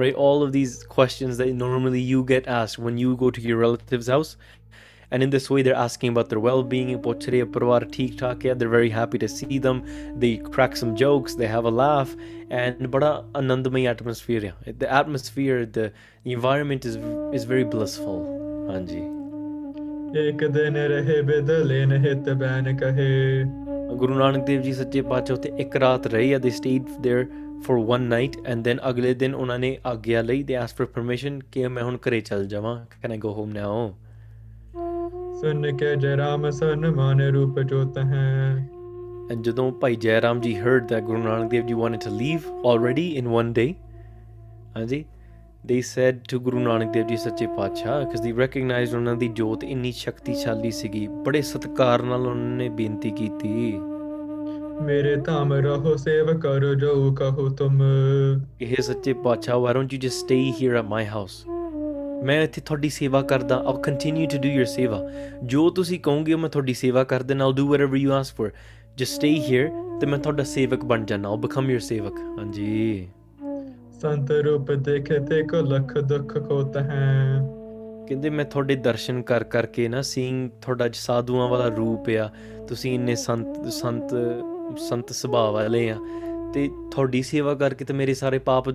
right all of these questions that normally you get asked when you go to your relative's house And in this way, they're asking about their well being. Pochre parwar theek thaak hai. They're very happy to see them. They crack some jokes, they have a laugh, and bada anandamay atmosphere. The atmosphere, the, environment is is very blissful. Hanji. ਇੱਕ ਦਿਨ ਰਹੇ ਬਦਲੇ ਨਹਿ ਤਬੈਨ ਕਹੇ ਗੁਰੂ ਨਾਨਕ ਦੇਵ ਜੀ ਸੱਚੇ ਪਾਤਸ਼ਾਹ ਤੇ ਇੱਕ ਰਾਤ ਰਹੀ ਆ they stayed there for one night and then ਅਗਲੇ ਦਿਨ ਉਹਨਾਂ ਨੇ ਆਗਿਆ ਲਈ ਦੇ ਆਸਕ ਫॉर ਪਰਮਿਸ਼ਨ ਕਿ ਮੈਂ ਹੁਣ ਘਰੇ ਚੱਲ ਜਾਵਾਂ ਕੈਨ ਆਈ ਗੋ ਹੋਮ ਸੁਨ ਕੇ ਜੈ ਰਾਮ ਸਨ ਮਾਨ ਰੂਪ ਜੋਤ ਹੈ ਐਂ ਜਦੋਂ ਭਾਈ ਜੈ ਰਾਮ ਜੀ heard Guru Nanak Dev ji ji to leave already in in day day, ਹਾਂਜੀ they said to Guru Nanak Dev ji ਸੱਚੇ ਪਾਤਸ਼ਾਹ ਕਿਸ ਦੀ ਰੈਕਗਨਾਈਜ਼ ਉਹਨਾਂ ਦੀ ਜੋਤ ਇੰਨੀ ਸ਼ਕਤੀਸ਼ਾਲੀ ਸੀਗੀ ਬੜੇ ਸਤਕਾਰ ਨਾਲ ਉਹਨਾਂ ਨੇ ਬੇਨਤੀ ਕੀਤੀ ਮੇਰੇ ਧਾਮ ਰਹੋ ਸੇਵ ਕਰੋ ਜੋ ਕਹੋ ਤੁਮ ਇਹ ਸੱਚੇ ਪਾਤਸ਼ਾਹ ਵਾਰੋਂ ਜੀ just stay here at my house ਮੈਂ ਇੱਥੇ ਤੁਹਾਡੀ ਸੇਵਾ ਕਰਦਾ ਆ ਕੰਟੀਨਿਊ ਟੂ ਡੂ ਯਰ ਸੇਵਾ ਜੋ ਤੁਸੀਂ ਕਹੋਗੇ ਮੈਂ ਤੁਹਾਡੀ ਸੇਵਾ ਕਰ ਦੇਣਾ all do whatever you ask for just stay here ਤੇ ਮੈਂ ਤੁਹਾਡਾ ਸੇਵਕ ਬਣ ਜਾਣਾ ਆ ਬਿਕਮ ਯਰ ਸੇਵਕ ਹਾਂਜੀ ਸੰਤ ਰੂਪ ਦੇਖੇ ਤੇ ਕੋ ਲਖ ਦੁੱਖ ਕੋਤ ਹੈ ਕਹਿੰਦੇ ਮੈਂ ਤੁਹਾਡੇ ਦਰਸ਼ਨ ਕਰ ਕਰਕੇ ਨਾ ਸੀਇੰਗ ਤੁਹਾਡਾ ਸਾਧੂਆਂ ਵਾਲਾ ਰੂਪ ਆ ਤੁਸੀਂ ਇੰਨੇ ਸੰਤ ਸੰਤ ਸੰਤ ਸੁਭਾਅ ਵਾਲੇ ਆ ਤੇ ਤੁਹਾਡੀ ਸੇਵਾ ਕਰਕੇ ਤੇ ਮੇਰੇ ਸਾਰੇ ਪਾਪ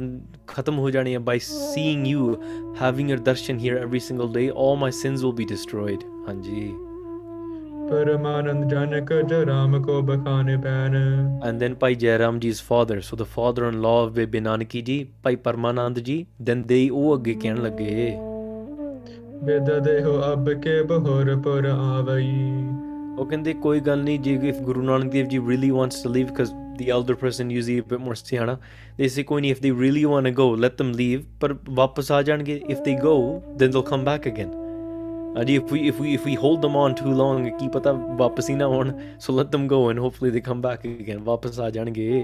ਖਤਮ ਹੋ ਜਾਣੇ ਆ by seeing you having your darshan here every single day all my sins will be destroyed ਹਾਂਜੀ Paramanan ਰਾਮ ਕੋ ਬਖਾਨੇ ਪੈਨ and then then Jai Ram ji's father so the father in law of Bibinanaki ji Pai Parmanand ji then ਦੇ ਉਹ ਅੱਗੇ ਕਹਿਣ ਲੱਗੇ ਬੇਦਾ ਦੇਹੋ ਅਬ ਕੇ ਬਹੁਰ ਪਰ ਆਵਈ ਉਹ ਕਹਿੰਦੇ ਕੋਈ ਗੱਲ ਨਹੀਂ ਜੀ if Guru Nanak Dev ji really wants to leave cause the elder person usually a bit more ਸਿਆਣਾ they say ਕੋਈ ਨਹੀਂ if they really want to go let them leave ਪਰ ਵਾਪਸ ਆ ਜਾਣਗੇ if they go then they'll come back again ਅਜੀ if we if we if we hold them on too long Ki pata wapas hi ਨਾ ਆਉਣ so let them go and hopefully they come back again ਵਾਪਸ ਆ ਜਾਣਗੇ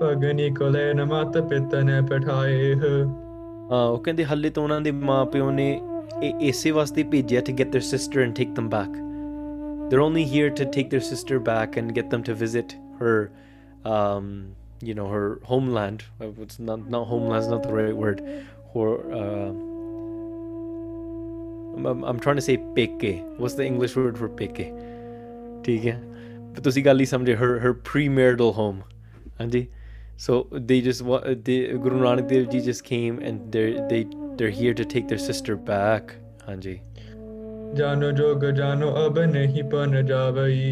ਭਗਨੀ ਕੋਲੇ ਨ ਮਤ ਪਿਤ ਨੇ ਪਠਾਏ ਹਾਂ ਉਹ ਕਹਿੰਦੇ ਹੱਲੇ ਤੋਂ ਉਹਨਾਂ ਦੇ ਮਾਪਿਓ ਨੇ ਇਹ ਇਸੇ ਵਾਸਤੇ ਭੇਜਿਆ to get their sister and take them back they're only here to take their sister back and get them to visit her um, you know her homeland it's uh, not not homeland's not the right word her uh, I'm, I'm trying to say peke what's the english word for peke ठीक है तो तुसी गल ही समझे हर हर प्रीमैरिटल होम हाँ जी सो दे just they Guru Nanak Dev ji just came and they they they're here to take their sister back hanji jano jog jano ab nahi pan javai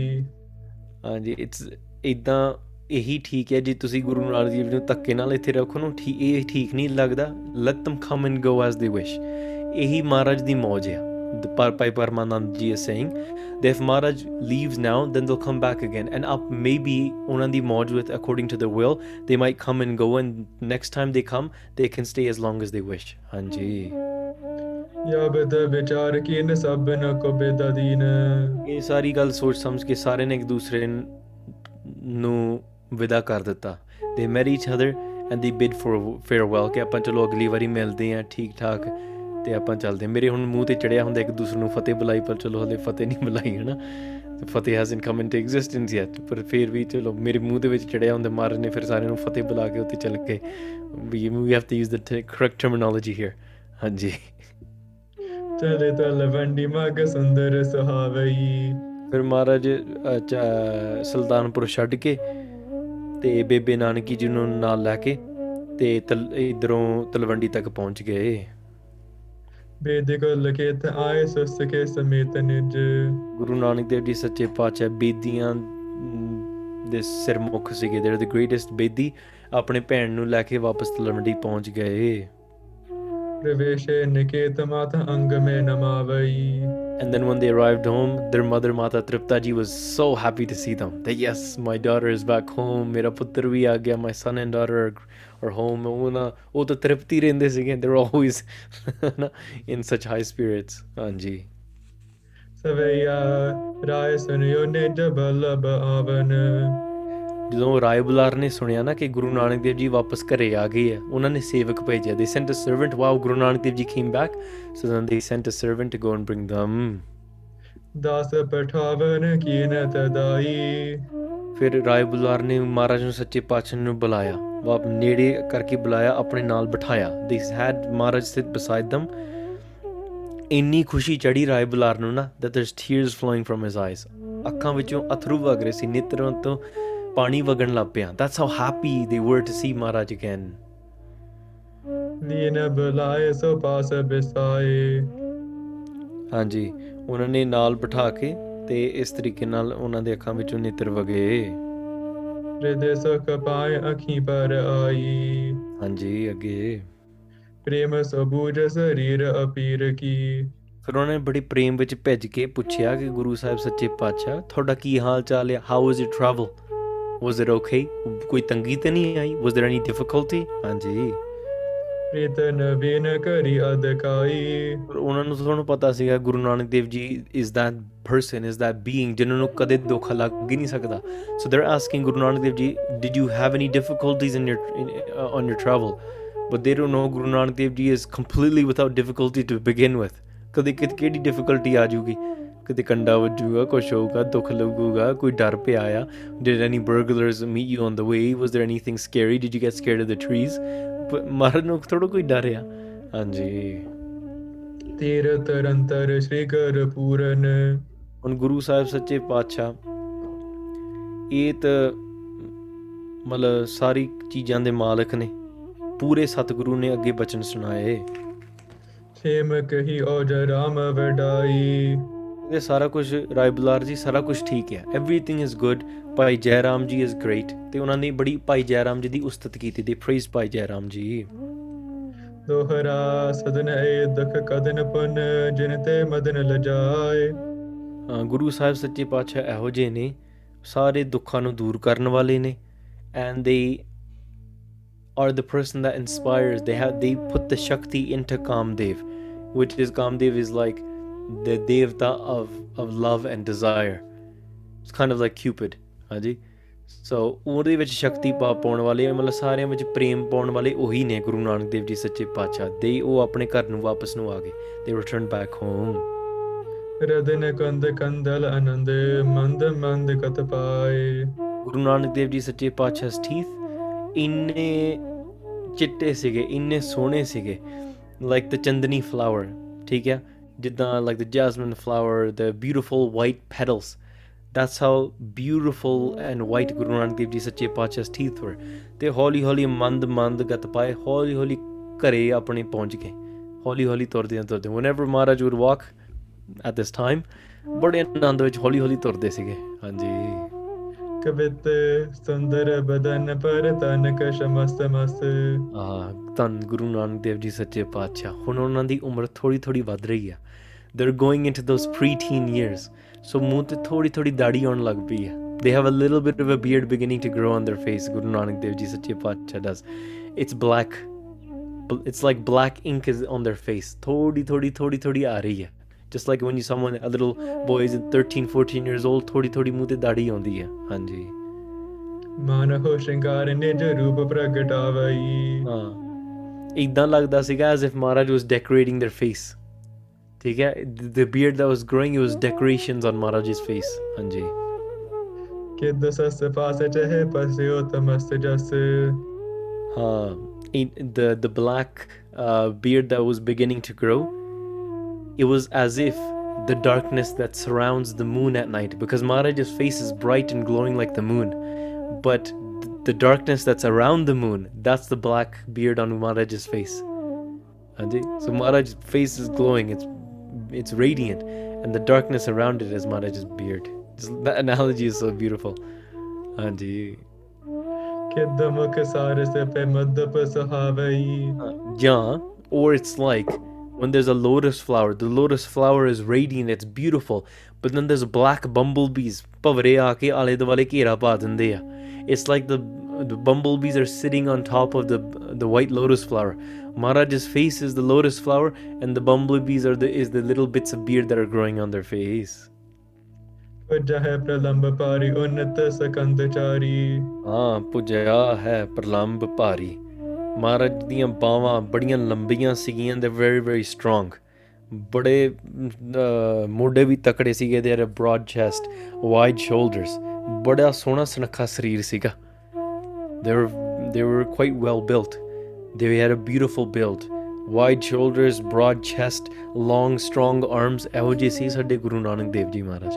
hanji it's ਇਦਾਂ ਇਹੀ ਠੀਕ ਹੈ ਜੇ ਤੁਸੀਂ ਗੁਰੂ ਨਾਨਕ ਦੇਵ ਜੀ ਨੂੰ ਤੱਕੇ ਨਾਲ ਇੱਥੇ ਰੱਖੋ ਨੂੰ ਠੀਕ ਇਹ ਠੀਕ ਨਹੀਂ ਲੱਗਦਾ ਲੱਤਮ ਕਮ ਇਨ ਗੋ ਐਸ ਦੇ ਵਿਸ਼ ਇਹੀ ਮਹਾਰਾਜ ਦੀ ਮੌਜ ਹੈ ਪਰ ਪਾਈ ਪਰਮਾਨੰਦ ਜੀ is saying they if Maharaj leaves now then they come back again and up maybe ਉਹਨਾਂ ਦੀ ਮੌਜ with according to they will they might come and go and next time they come they can stay as long as they wish ਹਾਂ ਜੀ ਯਾ ਬਦ ਵਿਚਾਰ ਕੀ ਸਭ ਸਭਨ ਕੋ ਬੇਦਾਦੀਨ ਇਹ ਸਾਰੀ ਗੱਲ ਸੋਚ ਸਮਝ ਕੇ ਸਾਰੇ ਨੇ ਇੱਕ ਦੂਸਰੇ ਨੂੰ ਵਿਦਾ ਕਰ ਦਿੱਤਾ they marry each other and they bid for farewell ਕਿ ਆਪਾਂ ਚਲੋ ਅਗਲੀ ਵਾਰੀ ਮਿਲਦੇ ਆਂ ਠੀਕ ਠਾਕ ਤੇ ਆਪਾਂ ਚੱਲਦੇ ਮੇਰੇ ਹੁਣ ਮੂੰਹ ਤੇ ਚੜਿਆ ਹੁੰਦਾ ਇੱਕ ਦੂਸਰੇ ਨੂੰ ਫਤਿਹ ਬੁਲਾਈ ਪਰ ਚਲੋ ਹਲੇ ਫਤਿਹ ਨਹੀਂ ਬੁਲਾਈ ਹਨਾ ਤੇ Fateh hasn't come into existence yet ਪਰ ਫੇਰ ਵੀ ਚਲੋ ਮੇਰੇ ਮੂੰਹ ਦੇ ਵਿੱਚ ਚੜਿਆ ਹੁੰਦਾ ਮਾਰ ਨੇ ਫਿਰ ਸਾਰਿਆਂ ਨੂੰ ਫਤਿਹ ਬੁਲਾ ਕੇ ਉੱਤੇ ਚੱਲ ਕੇ ਵੀ we have to use the correct terminology here ਹਾਂਜੀ ਚਲੇ ਤਾਂ ਲਵੰਡੀ ਮਾਗ ਸੁੰਦਰ ਸੁਹਾਵਈ ਫਿਰ ਮਹਾਰਾਜ ਸੁਲਤਾਨਪੁਰ ਛੱਡ ਕੇ ਤੇ ਬੇਬੇ ਨਾਨਕੀ ਜੀ ਨੂੰ ਨਾਲ ਲੈ ਕੇ ਤੇ ਇਧਰੋਂ ਤਲਵੰਡੀ ਤੱਕ ਪਹੁੰਚ ਗਏ ਦੇ ਕੋ ਲਕੇ ਤੇ ਆਏ ਸਸਕੇ ਸਮੇਤ ਨਿਜ ਗੁਰੂ ਨਾਨਕ ਦੇਵ ਜੀ ਸੱਚੇ ਪਾਤਸ਼ਾਹ ਬੇਦੀਆਂ ਦੇ ਸਿਰਮੁਖ ਸੀਗੇ ਦੇ ਗ੍ਰੇਟੈਸਟ ਬੇਦੀ ਆਪਣੇ ਭੈਣ ਨੂੰ ਲੈ ਕੇ ਵਾਪਸ ਤਲਵੰਡੀ ਪਹੁੰਚ ਗਏ And then when they arrived home, their mother Mata Triptaji was so happy to see them. That yes, my daughter is back home. My son and daughter are, home. Una, oh the tripti in this again. They're always in such high spirits. Anji. Savaya Rai Sunyo Avana ਜਦੋਂ ਰਾਏ ਬੁਲਾਰ ਨੇ ਸੁਣਿਆ ਨਾ ਕਿ ਗੁਰੂ ਨਾਨਕ ਦੇਵ ਜੀ ਵਾਪਸ ਘਰੇ ਆ ਗਏ ਆ ਉਹਨਾਂ ਨੇ ਸੇਵਕ ਭੇਜਿਆ they sent a servant wow Guru Nanak Dev ji came back so then they sent a servant to go and bring them ਦਾਸ ਪਠਾਵਨ ਕੀਨਤ ਤਦਾਈ ਫਿਰ ਰਾਏ ਬੁਲਾਰ ਨੇ ਮਹਾਰਾਜ ਨੂੰ ਸੱਚੇ ਪਾਤਸ਼ਾਹ ਨੂੰ ਬੁਲਾਇਆ ਵਾਪ ਨੇੜੇ ਕਰਕੇ ਬੁਲਾਇਆ ਆਪਣੇ ਨਾਲ ਬਿਠਾਇਆ ਦੇ ਹੈਡ ਮਹਾਰਾਜ ਸਿਤ ਬਿਸਾਈਡ ਥਮ ਇੰਨੀ ਖੁਸ਼ੀ ਚੜੀ ਰਾਏ ਬੁਲਾਰ ਨੂੰ ਨਾ that there tears flowing from his eyes ਅੱਖਾਂ ਵਿੱਚੋਂ ਅਥਰੂ ਵਗ ਰਹੇ ਸੀ ਨਿਤਰੋਂ ਤੋਂ ਪਾਣੀ ਵਗਣ ਲੱਗ ਪਿਆ ਦੈਟਸ ਹਾਊ ਹੈਪੀ ਦੇ ਵਰ ਟੂ ਸੀ ਮਹਾਰਾਜ ਅਗੇਨ ਨੀਨ ਬੁਲਾਏ ਸੋ ਪਾਸ ਬਿਸਾਏ ਹਾਂਜੀ ਉਹਨਾਂ ਨੇ ਨਾਲ ਬਿਠਾ ਕੇ ਤੇ ਇਸ ਤਰੀਕੇ ਨਾਲ ਉਹਨਾਂ ਦੇ ਅੱਖਾਂ ਵਿੱਚੋਂ ਨੇਤਰ ਵਗੇ ਹਿਰਦੇ ਸੁਖ ਪਾਏ ਅੱਖੀ ਪਰ ਆਈ ਹਾਂਜੀ ਅੱਗੇ ਪ੍ਰੇਮ ਸਬੂਜ ਸਰੀਰ ਅਪੀਰ ਕੀ ਫਿਰ ਉਹਨਾਂ ਨੇ ਬੜੀ ਪ੍ਰੇਮ ਵਿੱਚ ਭਿੱਜ ਕੇ ਪੁੱਛਿਆ ਕਿ ਗੁਰੂ ਸਾਹਿਬ ਸੱਚੇ ਪਾਤਸ਼ਾਹ ਤੁਹਾਡਾ ਕੀ ਹਾਲ ਚਾਲ ਹੈ how is you travel was it okay ਕੋਈ ਤੰਗੀ ਤੇ ਨਹੀਂ ਆਈ ਵਾਸ देयर ਐਨੀ ਡਿਫਿਕਲਟੀ ਹਾਂਜੀ ਪ੍ਰੀਤਨ ਬਿਨ ਕਰੀ ਅਦਕਾਈ ਉਹਨਾਂ ਨੂੰ ਤੁਹਾਨੂੰ ਪਤਾ ਸੀਗਾ ਗੁਰੂ Nanak Dev ji is that person is that being ਜਿਹਨਾਂ ਨੂੰ ਕਦੇ ਦੁੱਖ ਲੱਗ ਹੀ ਨਹੀਂ ਸਕਦਾ so they are asking Guru Nanak Dev ji did you have any difficulties in your on your travel but they don't know Guru Nanak Dev ji is completely without difficulty to begin with ਕਦੇ ਕਿਹੜੀ ਡਿਫਿਕਲਟੀ ਆ ਜੂਗੀ ਕਿਤੇ ਕੰਡਾ ਵੱਜੂਗਾ ਕੁਛ ਹੋਊਗਾ ਦੁੱਖ ਲੱਗੂਗਾ ਕੋਈ ਡਰ ਪਿਆ ਆ did any burglars meet you on the way was there anything scary did you get scared of the trees ਮਰਨ ਨੂੰ ਥੋੜਾ ਕੋਈ ਡਰ ਆ ਹਾਂਜੀ ਤੇਰ ਤਰੰਤਰ ਸ੍ਰੀ ਕਰ ਪੂਰਨ ਹੁਣ ਗੁਰੂ ਸਾਹਿਬ ਸੱਚੇ ਪਾਤਸ਼ਾਹ ਇਹ ਤਾਂ ਮਤਲਬ ਸਾਰੀ ਚੀਜ਼ਾਂ ਦੇ ਮਾਲਕ ਨੇ ਪੂਰੇ ਸਤਿਗੁਰੂ ਨੇ ਅੱਗੇ ਬਚਨ ਸੁਣਾਏ ਛੇਮ ਕਹੀ ਓ ਰਾਮ ਵਡਾਈ ਇਹ ਸਾਰਾ ਕੁਝ ਰਾਏ ਬੁਲਾਰ ਜੀ ਸਾਰਾ ਕੁਝ ਠੀਕ ਹੈ एवरीथिंग ਇਜ਼ ਗੁੱਡ ਭਾਈ ਜੈਰਾਮ ਜੀ ਇਜ਼ ਗ੍ਰੇਟ ਤੇ ਉਹਨਾਂ ਨੇ ਬੜੀ ਭਾਈ ਜੈਰਾਮ ਜੀ ਦੀ ਉਸਤਤ ਕੀਤੀ ਦੀ ਪ੍ਰੇਜ਼ ਭਾਈ ਜੈਰਾਮ ਜੀ ਦੋਹਰਾ ਸਦਨ ਦੁਖ ਕਦਨ ਪਨ ਜਿਨ ਤੇ ਮਦਨ ਲਜਾਏ ਹਾਂ ਗੁਰੂ ਸਾਹਿਬ ਸੱਚੇ ਪਾਤਸ਼ਾਹ ਇਹੋ ਜੇ ਨੇ ਸਾਰੇ ਦੁੱਖਾਂ ਨੂੰ ਦੂਰ ਕਰਨ ਵਾਲੇ ਨੇ and they are the person that inspires they have they put the shakti into kamdev which is Kamdev is like the devta of of love and desire. It's kind of like Cupid, ਹਾਂਜੀ ਸੋ ਉਹਦੇ ਵਿੱਚ ਸ਼ਕਤੀ ਪਾ ਪਾਉਣ ਵਾਲੇ ਮਤਲਬ ਸਾਰਿਆਂ ਵਿੱਚ ਪ੍ਰੇਮ ਪਾਉਣ ਵਾਲੇ ਉਹੀ ਨੇ ਗੁਰੂ ਨਾਨਕ ਦੇਵ ਜੀ ਸੱਚੇ ਪਾਤਸ਼ਾਹ ਦੇ ਉਹ ਆਪਣੇ ਘਰ ਨੂੰ ਵਾਪਸ ਨੂੰ ਆ ਗਏ ਦੇ ਰਿਟਰਨ ਬੈਕ ਹੋਮ ਰਦਨ ਕੰਦ ਕੰਦਲ ਆਨੰਦ ਮੰਦ ਮੰਦ ਕਤ ਪਾਏ ਗੁਰੂ ਨਾਨਕ ਦੇਵ ਜੀ ਸੱਚੇ ਪਾਤਸ਼ਾਹ ਸਠੀਥ ਇੰਨੇ ਚਿੱਟੇ ਸੀਗੇ ਇੰਨੇ ਸੋਹਣੇ ਸੀਗੇ ਲਾਈਕ ਦ ਚੰਦਨੀ ਫਲਾਵਰ ਠੀਕ ਹੈ ਜਿੱਦਾਂ like the jasmine flower the beautiful white petals that's how beautiful and white Guru Nanak Dev ji ਸੱਚੇ ਪਾਤਸ਼ਾਹ ਸਥਿਤ ਹੋਏ ਤੇ ਹੌਲੀ ਹੌਲੀ ਮੰਦ ਮੰਦ ਗਤ ਪਾਏ ਹੌਲੀ ਹੌਲੀ ਘਰੇ ਆਪਣੇ ਪਹੁੰਚ ਗਏ ਹੌਲੀ ਹੌਲੀ ਤੁਰਦੇ ਤੁਰਦੇ whenever Maharaj would walk at this time ਬੜੇ ਆਨੰਦ ਵਿੱਚ ਹੌਲੀ ਹੌਲੀ ਤੁਰਦੇ ਸੀਗੇ ਹਾਂਜੀ ਕਵਿਤ ਸੁੰਦਰ ਬਦਨ ਪਰ ਤਨ ਕਸ਼ਮਸਤ ਮਸਤ ਆ ਤਨ ਗੁਰੂ ਨਾਨਕ ਦੇਵ ਜੀ ਸੱਚੇ ਪਾਤਸ਼ਾਹ ਹੁਣ ਉਹਨਾਂ ਦੀ ਉਮਰ ਥੋੜੀ ਥੋੜੀ ਵੱਧ ਰਹੀ ਆ they're going into those preteen years. So मुंह thodi thodi dadi on lagbi. They have a little bit of a beard beginning to grow on their face. Guru Nanak Dev Ji Sache Pacha does. It's black. It's like black ink is on their face. Thodi thodi thodi thodi aa hai. Just like when you someone a little boy is 13, 14 years old, thodi thodi muh dadi on the hai. Hanji. ਮਾਨਹੁ ਸ਼ਿੰਗਾਰ ਨਿਜ ਰੂਪ ਪ੍ਰਗਟਾਵਈ ਹਾਂ ਇਦਾਂ ਲੱਗਦਾ ਸੀਗਾ as if Maharaj was decorating their face ठीक है the beard that was growing it was decorations on Maharaj face हाँ जी हाँ the the black uh, beard that was beginning to grow it was as if the darkness that surrounds the moon at night because Maharaj's face is bright and glowing like the moon but th- the darkness that's around the moon that's the black beard on Maharaj's face Anji. so Maharaj's face is glowing it's it's radiant, and the darkness around it is Maharaj's beard. Just, that analogy is so beautiful. Uh, yeah, or it's like when there's a lotus flower, the lotus flower is radiant, it's beautiful, but then there's black bumblebees. It's like the, the bumblebees are sitting on top of the the white lotus flower. Maharaj's face is the lotus flower, and the bumblebees are the is the little bits of beard that are growing on their face. ਪੁਜਾ ਹੈ ਪ੍ਰਲੰਭ ਭਾਰੀ ਉਨਤ ਸਕੰਦ ਚਾਰੀ ਹਾਂ ਪੁਜਿਆ ਹੈ ਪ੍ਰਲੰਭ ਭਾਰੀ ਮਹਾਰਾਜ ਦੀਆਂ ਬਾਹਾਂ ਬੜੀਆਂ ਲੰਬੀਆਂ ਸੀਗੀਆਂ ਦੇ ਵੈਰੀ ਵੈਰੀ ਸਟਰੋਂਗ ਬੜੇ ਮੋਢੇ ਵੀ ਤਕੜੇ ਸੀਗੇ they are broad chest wide shoulders ਬੜਾ ਸੋਹਣਾ ਸੁਨੱਖਾ ਸਰੀਰ ਸੀਗਾ they were they were quite well built They had a beautiful build, wide shoulders, broad chest, long, strong arms. Guru Nanak Dev Ji Maharaj.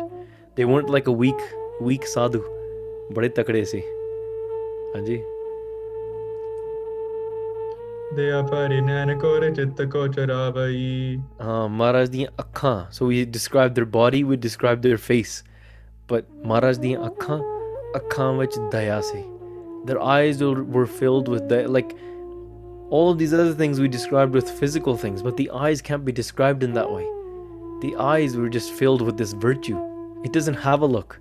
They weren't like a weak, weak sadhu. Bade takde si. Haji. Uh, Maharaj di akha. So we describe their body, we describe their face. But Maharaj di akha, akha vich daya si. Their eyes were filled with like... All of these other things we described with physical things, but the eyes can't be described in that way. The eyes were just filled with this virtue. It doesn't have a look.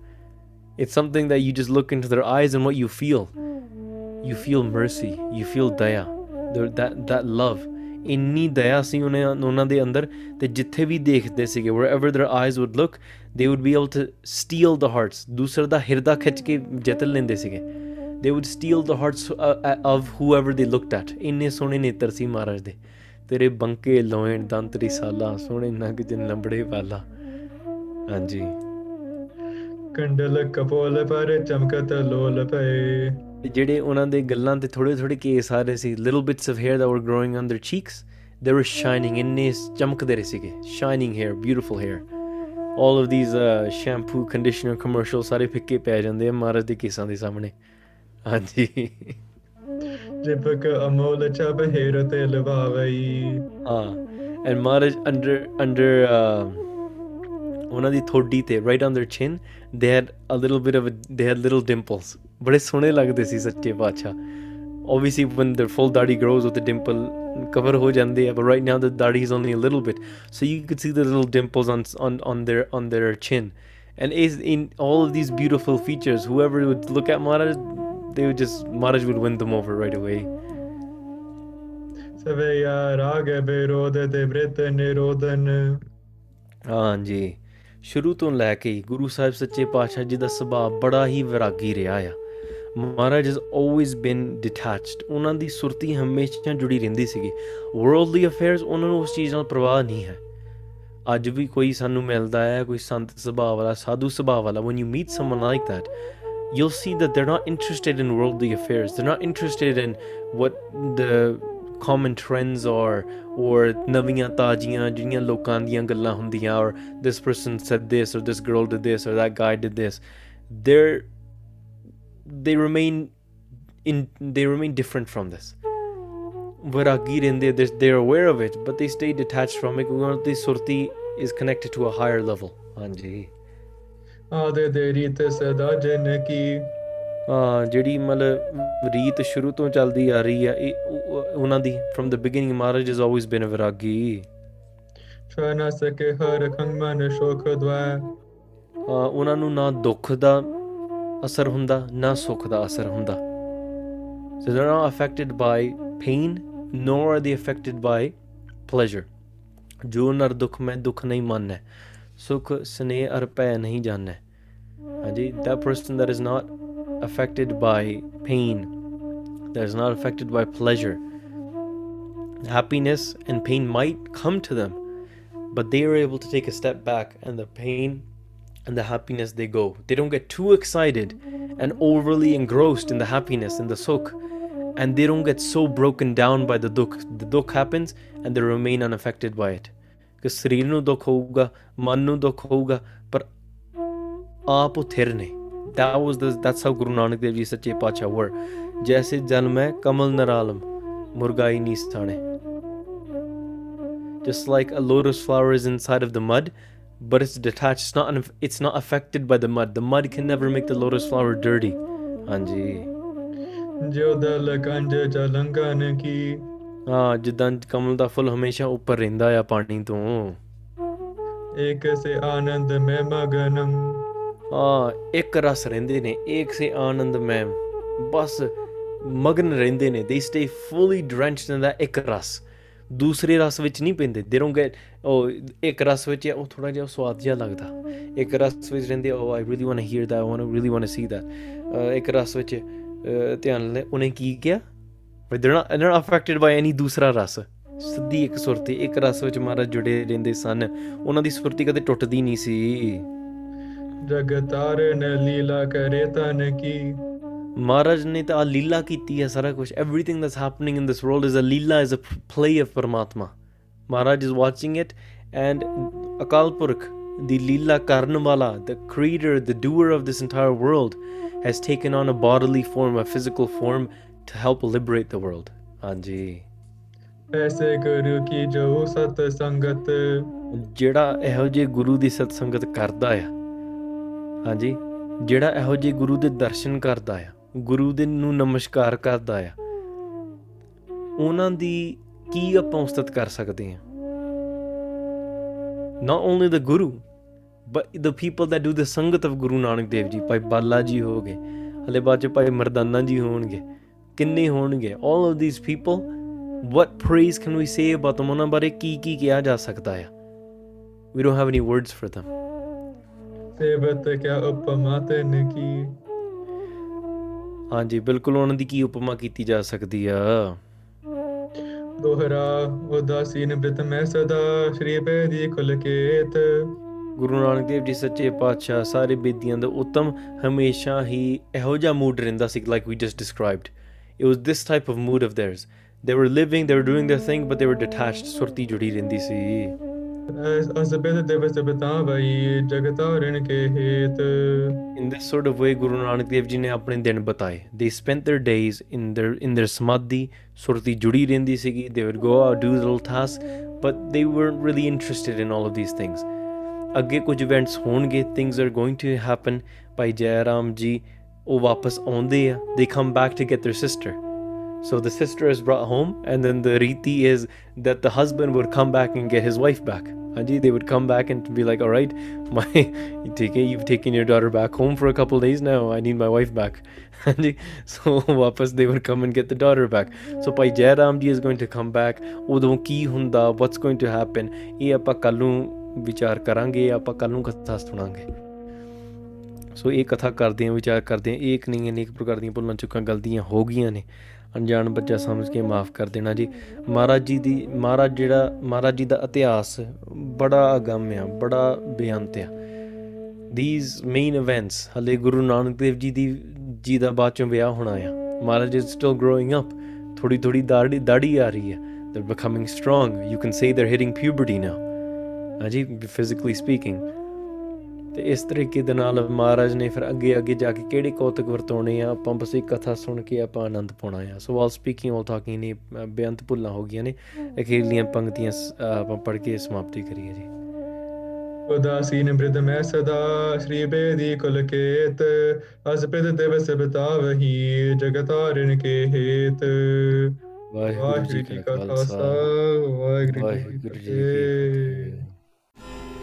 It's something that you just look into their eyes and what you feel. You feel mercy, you feel daya, that that love. ਇੰਨੀ ਦਇਆ ਸੀ ਉਹਨੇ ਉਹਨਾਂ ਦੇ ਅੰਦਰ ਤੇ ਜਿੱਥੇ ਵੀ ਦੇਖਦੇ ਸੀਗੇ wherever their eyes would look they would be able to steal the hearts ਦੂਸਰ ਦਾ ਹਿਰਦਾ ਖਿੱਚ ਕੇ ਜਿੱਤ ਲੈਂਦੇ ਸੀਗੇ they would steal the hearts of whoever they looked at ਇੰਨੇ ਸੋਹਣੇ ਨੇਤਰ ਸੀ ਮਹਾਰਾਜ ਦੇ ਤੇਰੇ ਬੰਕੇ ਲੋਇਣ ਦੰਤ ਰਿਸਾਲਾ ਸੋਹਣੇ ਨਗ ਜਨ ਲੰਬੜੇ ਵਾਲਾ ਹਾਂਜੀ ਕੰਡਲ ਕਪੋਲ ਪਰ ਚਮਕਤ ਲੋਲ ਪਏ ਜਿਹੜੇ ਉਹਨਾਂ ਦੇ ਗੱਲਾਂ ਤੇ ਥੋੜੇ ਥੋੜੇ ਕੇਸ ਆ ਰਹੇ ਸੀ little bits of hair that were growing on their cheeks they were shining in ਇੰਨੇ ਚਮਕਦੇ ਰਹੇ ਸੀਗੇ shining hair beautiful hair all of these shampoo conditioner commercial ਸਾਰੇ ਫਿੱਕੇ ਪੈ ਜਾਂਦੇ ਆ ਮਹਾਰਾਜ ਦੇ ਕੇਸਾਂ ਦੇ ਸਾਹਮਣੇ ਹਾਂਜੀ ਲਿਪਕ ਅਮੋਲ ਚਬ ਹੇਰ ਤੇ ਲਵਾਵਈ ਹਾਂ ਐਂਡ ਮਹਾਰਾਜ ਅੰਡਰ ਅੰਡਰ ਉਹਨਾਂ ਦੀ ਥੋੜੀ ਤੇ right on their chin they had a little bit of they had little dimples ਬੜੇ ਸੋਹਣੇ ਲੱਗਦੇ ਸੀ ਸੱਚੇ ਬਾਦਸ਼ਾਹ obviously when their full daடி grows with the dimple cover ho jande hai but right now the daடி is only a little bit so you could see the little dimples on on on their on their chin and is in all of these beautiful features whoever would look at Maharaj they would just Maharaj would win them over right away. ਸਵਿਆ ਰਾਗ ਬਿਰੋਧ ਤੇ ਬ੍ਰਿਤ ਨਿਰੋਧਨ ਹਾਂਜੀ ਸ਼ੁਰੂ ਤੋਂ ਲੈ ਕੇ ਗੁਰੂ ਸਾਹਿਬ ਸੱਚੇ ਪਾਤਸ਼ਾਹ ਜੀ ਦਾ ਸੁਭਾਅ ਬੜਾ ਹੀ ਵਿਰਾਗੀ ਰਿਹਾ ਆ Maharaj has always been detached ਉਹਨਾਂ ਦੀ ਸੁਰਤੀ ਹਮੇਸ਼ਾ ਜੁੜੀ ਰਹਿੰਦੀ ਸੀਗੀ ਵਰਲਡਲੀ ਅਫੇਅਰਸ ਉਹਨਾਂ ਨੂੰ ਉਸ ਚੀਜ਼ ਨਾਲ ਪ੍ਰਵਾਹ ਨਹੀਂ ਹੈ ਅੱਜ ਵੀ ਕੋਈ ਸਾਨੂੰ ਮਿਲਦਾ ਹੈ ਕੋਈ ਸੰਤ ਸੁਭਾਅ ਵਾਲਾ ਸਾਧੂ ਸੁਭਾਅ ਵਾਲਾ when you meet someone like that you'll see that they're not interested in worldly affairs. They're not interested in what the common trends are or or this person said this or this girl did this or that guy did this. They're they remain in they remain different from this. But they're aware of it, but they stay detached from it. Surti is connected to a higher level. Anji. ਆਦੇ ਦੇ ਰੀਤ ਸਦਾ ਜਨ ਕੀ ਆ ਜਿਹੜੀ ਮਤਲਬ ਰੀਤ ਸ਼ੁਰੂ ਤੋਂ ਚੱਲਦੀ ਆ ਰਹੀ ਆ ਇਹ ਉਹਨਾਂ ਦੀ ਫਰਮ the beginning Maharaj has always been a ਵਿਰਾਗੀ ਛੋ ਨਾ ਸਕੇ ਹਰ ਖੰਗ ਮਨ ਸ਼ੋਖ ਦਵਾ ਉਹਨਾਂ ਨੂੰ ਨਾ ਦੁੱਖ ਦਾ ਅਸਰ ਹੁੰਦਾ ਨਾ ਸੁੱਖ ਦਾ ਅਸਰ ਹੁੰਦਾ ਸੋ they are not affected by pain nor are they affected by pleasure ਜੋ ਨਰ ਦੁੱਖ ਮੈਂ ਦੁੱਖ ਨਹੀਂ ਮੰਨੈ ਸੁਖ ਸਨੇਹ ਅਰ ਨਹੀਂ ਜਾਣੈ that person that is not affected by pain, that is not affected by pleasure, happiness and pain might come to them, but they are able to take a step back and the pain and the happiness they go. They don't get too excited and overly engrossed in the happiness and the sukh, and they don't get so broken down by the dukh. The dukh happens and they remain unaffected by it. because ਸਰੀਰ ਨੂੰ ਦੁੱਖ ਹੋਊਗਾ ਮਨ ਨੂੰ ਆਪ ਉਹ ਥਿਰ ਨੇ that was the that's how guru nanak dev ji sache pachha were jaise janm hai kamal naralam murgai nistane just like a lotus flower is inside of the mud but it's detached it's not it's not affected by the mud the mud can never make the lotus flower dirty ਹਾਂਜੀ ਜੋ ਦਲ ਕੰਜ ਚਲੰਗਨ ਕੀ ਹਾਂ ਜਿੱਦਾਂ ਕਮਲ ਦਾ ਫੁੱਲ ਹਮੇਸ਼ਾ ਉੱਪਰ ਰਹਿੰਦਾ ਆ ਪਾਣੀ ਤੋਂ ਇੱਕ ਸੇ ਆਨੰਦ ਮੈਂ ਮਗਨਮ ਇੱਕ ਰਸ ਰਹਿੰਦੇ ਨੇ ਇੱਕ ਸੇ ਆਨੰਦ ਮੈਂ ਬਸ ਮਗਨ ਰਹਿੰਦੇ ਨੇ ਦੇ ਸਟੇ ਫੁੱਲੀ ਡ੍ਰੈਂਚਡ ਇਨ ਦਾ ਇੱਕ ਰਸ ਦੂਸਰੇ ਰਸ ਵਿੱਚ ਨਹੀਂ ਪੈਂਦੇ ਦੇ ਰੋਂਗੇ ਉਹ ਇੱਕ ਰਸ ਵਿੱਚ ਉਹ ਥੋੜਾ ਜਿਹਾ ਸਵਾਦ ਜਿਹਾ ਲੱਗਦਾ ਇੱਕ ਰਸ ਵਿੱਚ ਰਹਿੰਦੇ ਉਹ I really want to hear that I want really want to see that ਇੱਕ ਰਸ ਵਿੱਚ ਧਿਆਨ ਲੈ ਉਹਨੇ ਕੀ ਕਿਹਾ ਬਟ ਦੇ ਨਾ ਨਾ ਅਫੈਕਟਡ ਬਾਈ ਐਨੀ ਦੂਸਰਾ ਰਸ ਸਿੱਧੀ ਇੱਕ ਸੁਰਤੀ ਇੱਕ ਰਸ ਵਿੱਚ ਮਹਾਰਾਜ ਜੁੜੇ ਰਹਿੰਦੇ ਸਨ ਉਹਨਾਂ ਦੀ ਸੁਰਤੀ ਕਦੇ ਟੁੱਟਦੀ ਨਹੀਂ ਸੀ ਜਗਤਾਰ ਨੇ ਲੀਲਾ ਕਰੇ ਤਨ ਕੀ ਮਹਾਰਾਜ ਨੇ ਤਾਂ ਲੀਲਾ ਕੀਤੀ ਹੈ ਸਾਰਾ ਕੁਝ everything that's happening in this world is a leela is a play of Parmatma Maharaj is watching it and Akal Purakh ਦੀ ਲੀਲਾ ਕਰਨ ਵਾਲਾ the creator the doer of this entire world has taken on a bodily form a physical form to help liberate the world ਹਾਂਜੀ ਐਸੇ ਗੁਰੂ ਕੀ ਜੋ ਸਤ ਸੰਗਤ ਜਿਹੜਾ ਇਹੋ ਜਿਹੇ ਗੁਰੂ ਦੀ ਸਤ ਸੰਗਤ ਕਰਦਾ ਆ ਹਾਂਜੀ ਜਿਹੜਾ ਇਹੋ ਜਿਹੇ ਗੁਰੂ ਦੇ ਦਰਸ਼ਨ ਕਰਦਾ ਆ ਗੁਰੂ ਦੇ ਨੂੰ ਨਮਸਕਾਰ ਕਰਦਾ ਆ ਉਹਨਾਂ ਦੀ ਕੀ ਆਪਾਂ ਉਸਤਤ ਕਰ ਸਕਦੇ ਆ not only the guru but the people that do the sangat of Guru Nanak Dev ਜੀ ਭਾਈ ਬਾਲਾ ਜੀ ਹੋਗੇ ਹਲੇ ਬਾਅਦ ਚ ਭਾਈ ਮਰਦਾਨਾ ਜੀ ਹੋਣਗੇ ਕਿੰਨੇ ਹੋਣਗੇ all of these people what praise can we say about them ਉਹਨਾਂ ਬਾਰੇ ਕੀ ਕੀ ਕਿਹਾ ਜਾ ਸਕਦਾ ਆ we don't have any words for them ਸੇਵਤ ਕਿਆ ਉਪਮਾ ਤੈਨ ਕੀ ਹਾਂਜੀ ਬਿਲਕੁਲ ਉਹਨਾਂ ਦੀ ਕੀ ਉਪਮਾ ਕੀਤੀ ਜਾ ਸਕਦੀ ਆ ਦੋਹਰਾ ਉਦਾਸੀਨ ਬਿਤ ਮੈਂ ਸਦਾ ਸ਼੍ਰੀ ਬੇਦੀ ਖੁਲ ਕੇਤ ਗੁਰੂ ਨਾਨਕ ਦੇਵ ਜੀ ਸੱਚੇ ਪਾਤਸ਼ਾਹ ਸਾਰੇ ਬੇਦੀਆਂ ਦਾ ਉਤਮ ਹਮੇਸ਼ਾ ਹੀ ਇਹੋ ਜਿਹਾ ਮੂਡ ਰਹਿੰਦਾ ਸੀ like we just described it was this type of mood of there's they were living they were doing their thing but they were detached ਸੁਰਤੀ ਜੁੜੀ ਰਹਿੰਦੀ ਸੀ ਅਸਬਿਤ ਦੇਵਸ ਬਤਾ ਭਈ ਜਗਤਾ ਰਣ ਕੇ ਹੇਤ in this sort of way Guru Nanak Dev ji ਨੇ ਆਪਣੇ ਦਿਨ ਬਤਾਏ they spent their days in their in their samadhi ਸੁਰਤੀ ਜੁੜੀ ਰਹਿੰਦੀ ਸੀਗੀ they were go out do little task but they weren't really interested in all of these things ਅੱਗੇ ਕੁਝ ਇਵੈਂਟਸ ਹੋਣਗੇ things are going to happen ਬਾਈ ਜੈ ਰਾਮ ਜੀ ਉਹ ਵਾਪਸ ਆਉਂਦੇ ਆ they come back to get their sister So the sister is brought home, and then the riti is that the husband would come back and get his wife back. Haji, they would come back and be like, all right, my, you've taken your daughter back home for a couple days now. I need my wife back. Haji, so wapas they would come and get the daughter back. So Pai Jai Ramji is going to come back. Udo ki hunda, what's going to happen? ਇਹ ਆਪਾਂ ਕੱਲ vichar ਵਿਚਾਰ ਕਰਾਂਗੇ ਆਪਾਂ katha ਨੂੰ ਕਥਾ ਸੁਣਾਂਗੇ ਸੋ ਇਹ ਕਥਾ ਕਰਦੇ ਆ ਵਿਚਾਰ ਕਰਦੇ ਆ ਇੱਕ ਨਹੀਂ ਅਨੇਕ ਪ੍ਰਕਾਰ ਦੀਆਂ ਭੁੱਲਾਂ ਚੁੱਕਾਂ ਗਲਤੀਆਂ ਹੋ ਗਈਆਂ ਨੇ ਅਣਜਾਣ ਬੱਚਾ ਸਮਝ ਕੇ ਮਾਫ ਕਰ ਦੇਣਾ ਜੀ ਮਹਾਰਾਜ ਜੀ ਦੀ ਮਹਾਰਾਜ ਜਿਹੜਾ ਮਹਾਰਾਜ ਜੀ ਦਾ ਇਤਿਹਾਸ ਬੜਾ ਅਗੰਮ ਆ ਬੜਾ ਬੇਅੰਤ ਆ ਥੀਸ ਮੇਨ ਇਵੈਂਟਸ ਹਲੇ ਗੁਰੂ ਨਾਨਕ ਦੇਵ ਜੀ ਦੀ ਜੀ ਦਾ ਬਾਅਦ ਚੋਂ ਵਿਆਹ ਹੋਣਾ ਆ ਮਹਾਰਾਜ ਇਸ ਸਟਿਲ ਗਰੋਇੰਗ ਅਪ ਥੋੜੀ ਥੋੜੀ ਦਾੜੀ ਦਾੜੀ ਆ ਰਹੀ ਆ they becoming strong you can say they are ਹਿਟਿੰਗ puberty ਨਾਓ ਅਜੀ ਫਿਜ਼ੀਕਲੀ ਸਪੀਕਿੰਗ ਤੇ ਇਸ ਤਰੀਕੇ ਦੇ ਨਾਲ ਮਹਾਰਾਜ ਨੇ ਫਿਰ ਅੱਗੇ ਅੱਗੇ ਜਾ ਕੇ ਕਿਹੜੇ ਕੌਤਕ ਵਰਤੋਣੇ ਆ ਆਪਾਂ ਬਸ ਇੱਕ ਕਥਾ ਸੁਣ ਕੇ ਆਪਾਂ ਆਨੰਦ ਪਾਉਣਾ ਆ ਸੋ ਆਲ ਸਪੀਕਿੰਗ ਆਲ ਟਾਕਿੰਗ ਨੇ ਬੇਅੰਤ ਭੁੱਲਾਂ ਹੋ ਗਈਆਂ ਨੇ ਅਖੀਰਲੀਆਂ ਪੰਕਤੀਆਂ ਆਪਾਂ ਪੜ੍ਹ ਕੇ ਸਮਾਪਤੀ ਕਰੀਏ ਜੀ ਉਦਾਸੀਨ ਬ੍ਰਿਧ ਮੈਂ ਸਦਾ ਸ੍ਰੀ ਬੇਦੀ ਕੁਲ ਕੇਤ ਅਸਪਿਤ ਦੇਵ ਸਬਤਾ ਵਹੀ ਜਗਤਾਰਨ ਕੇ ਹੇਤ ਵਾਹਿਗੁਰੂ ਜੀ ਕਾ ਖਾਲਸਾ ਵਾਹਿਗੁਰੂ ਜੀ ਕੀ ਫਤਿਹ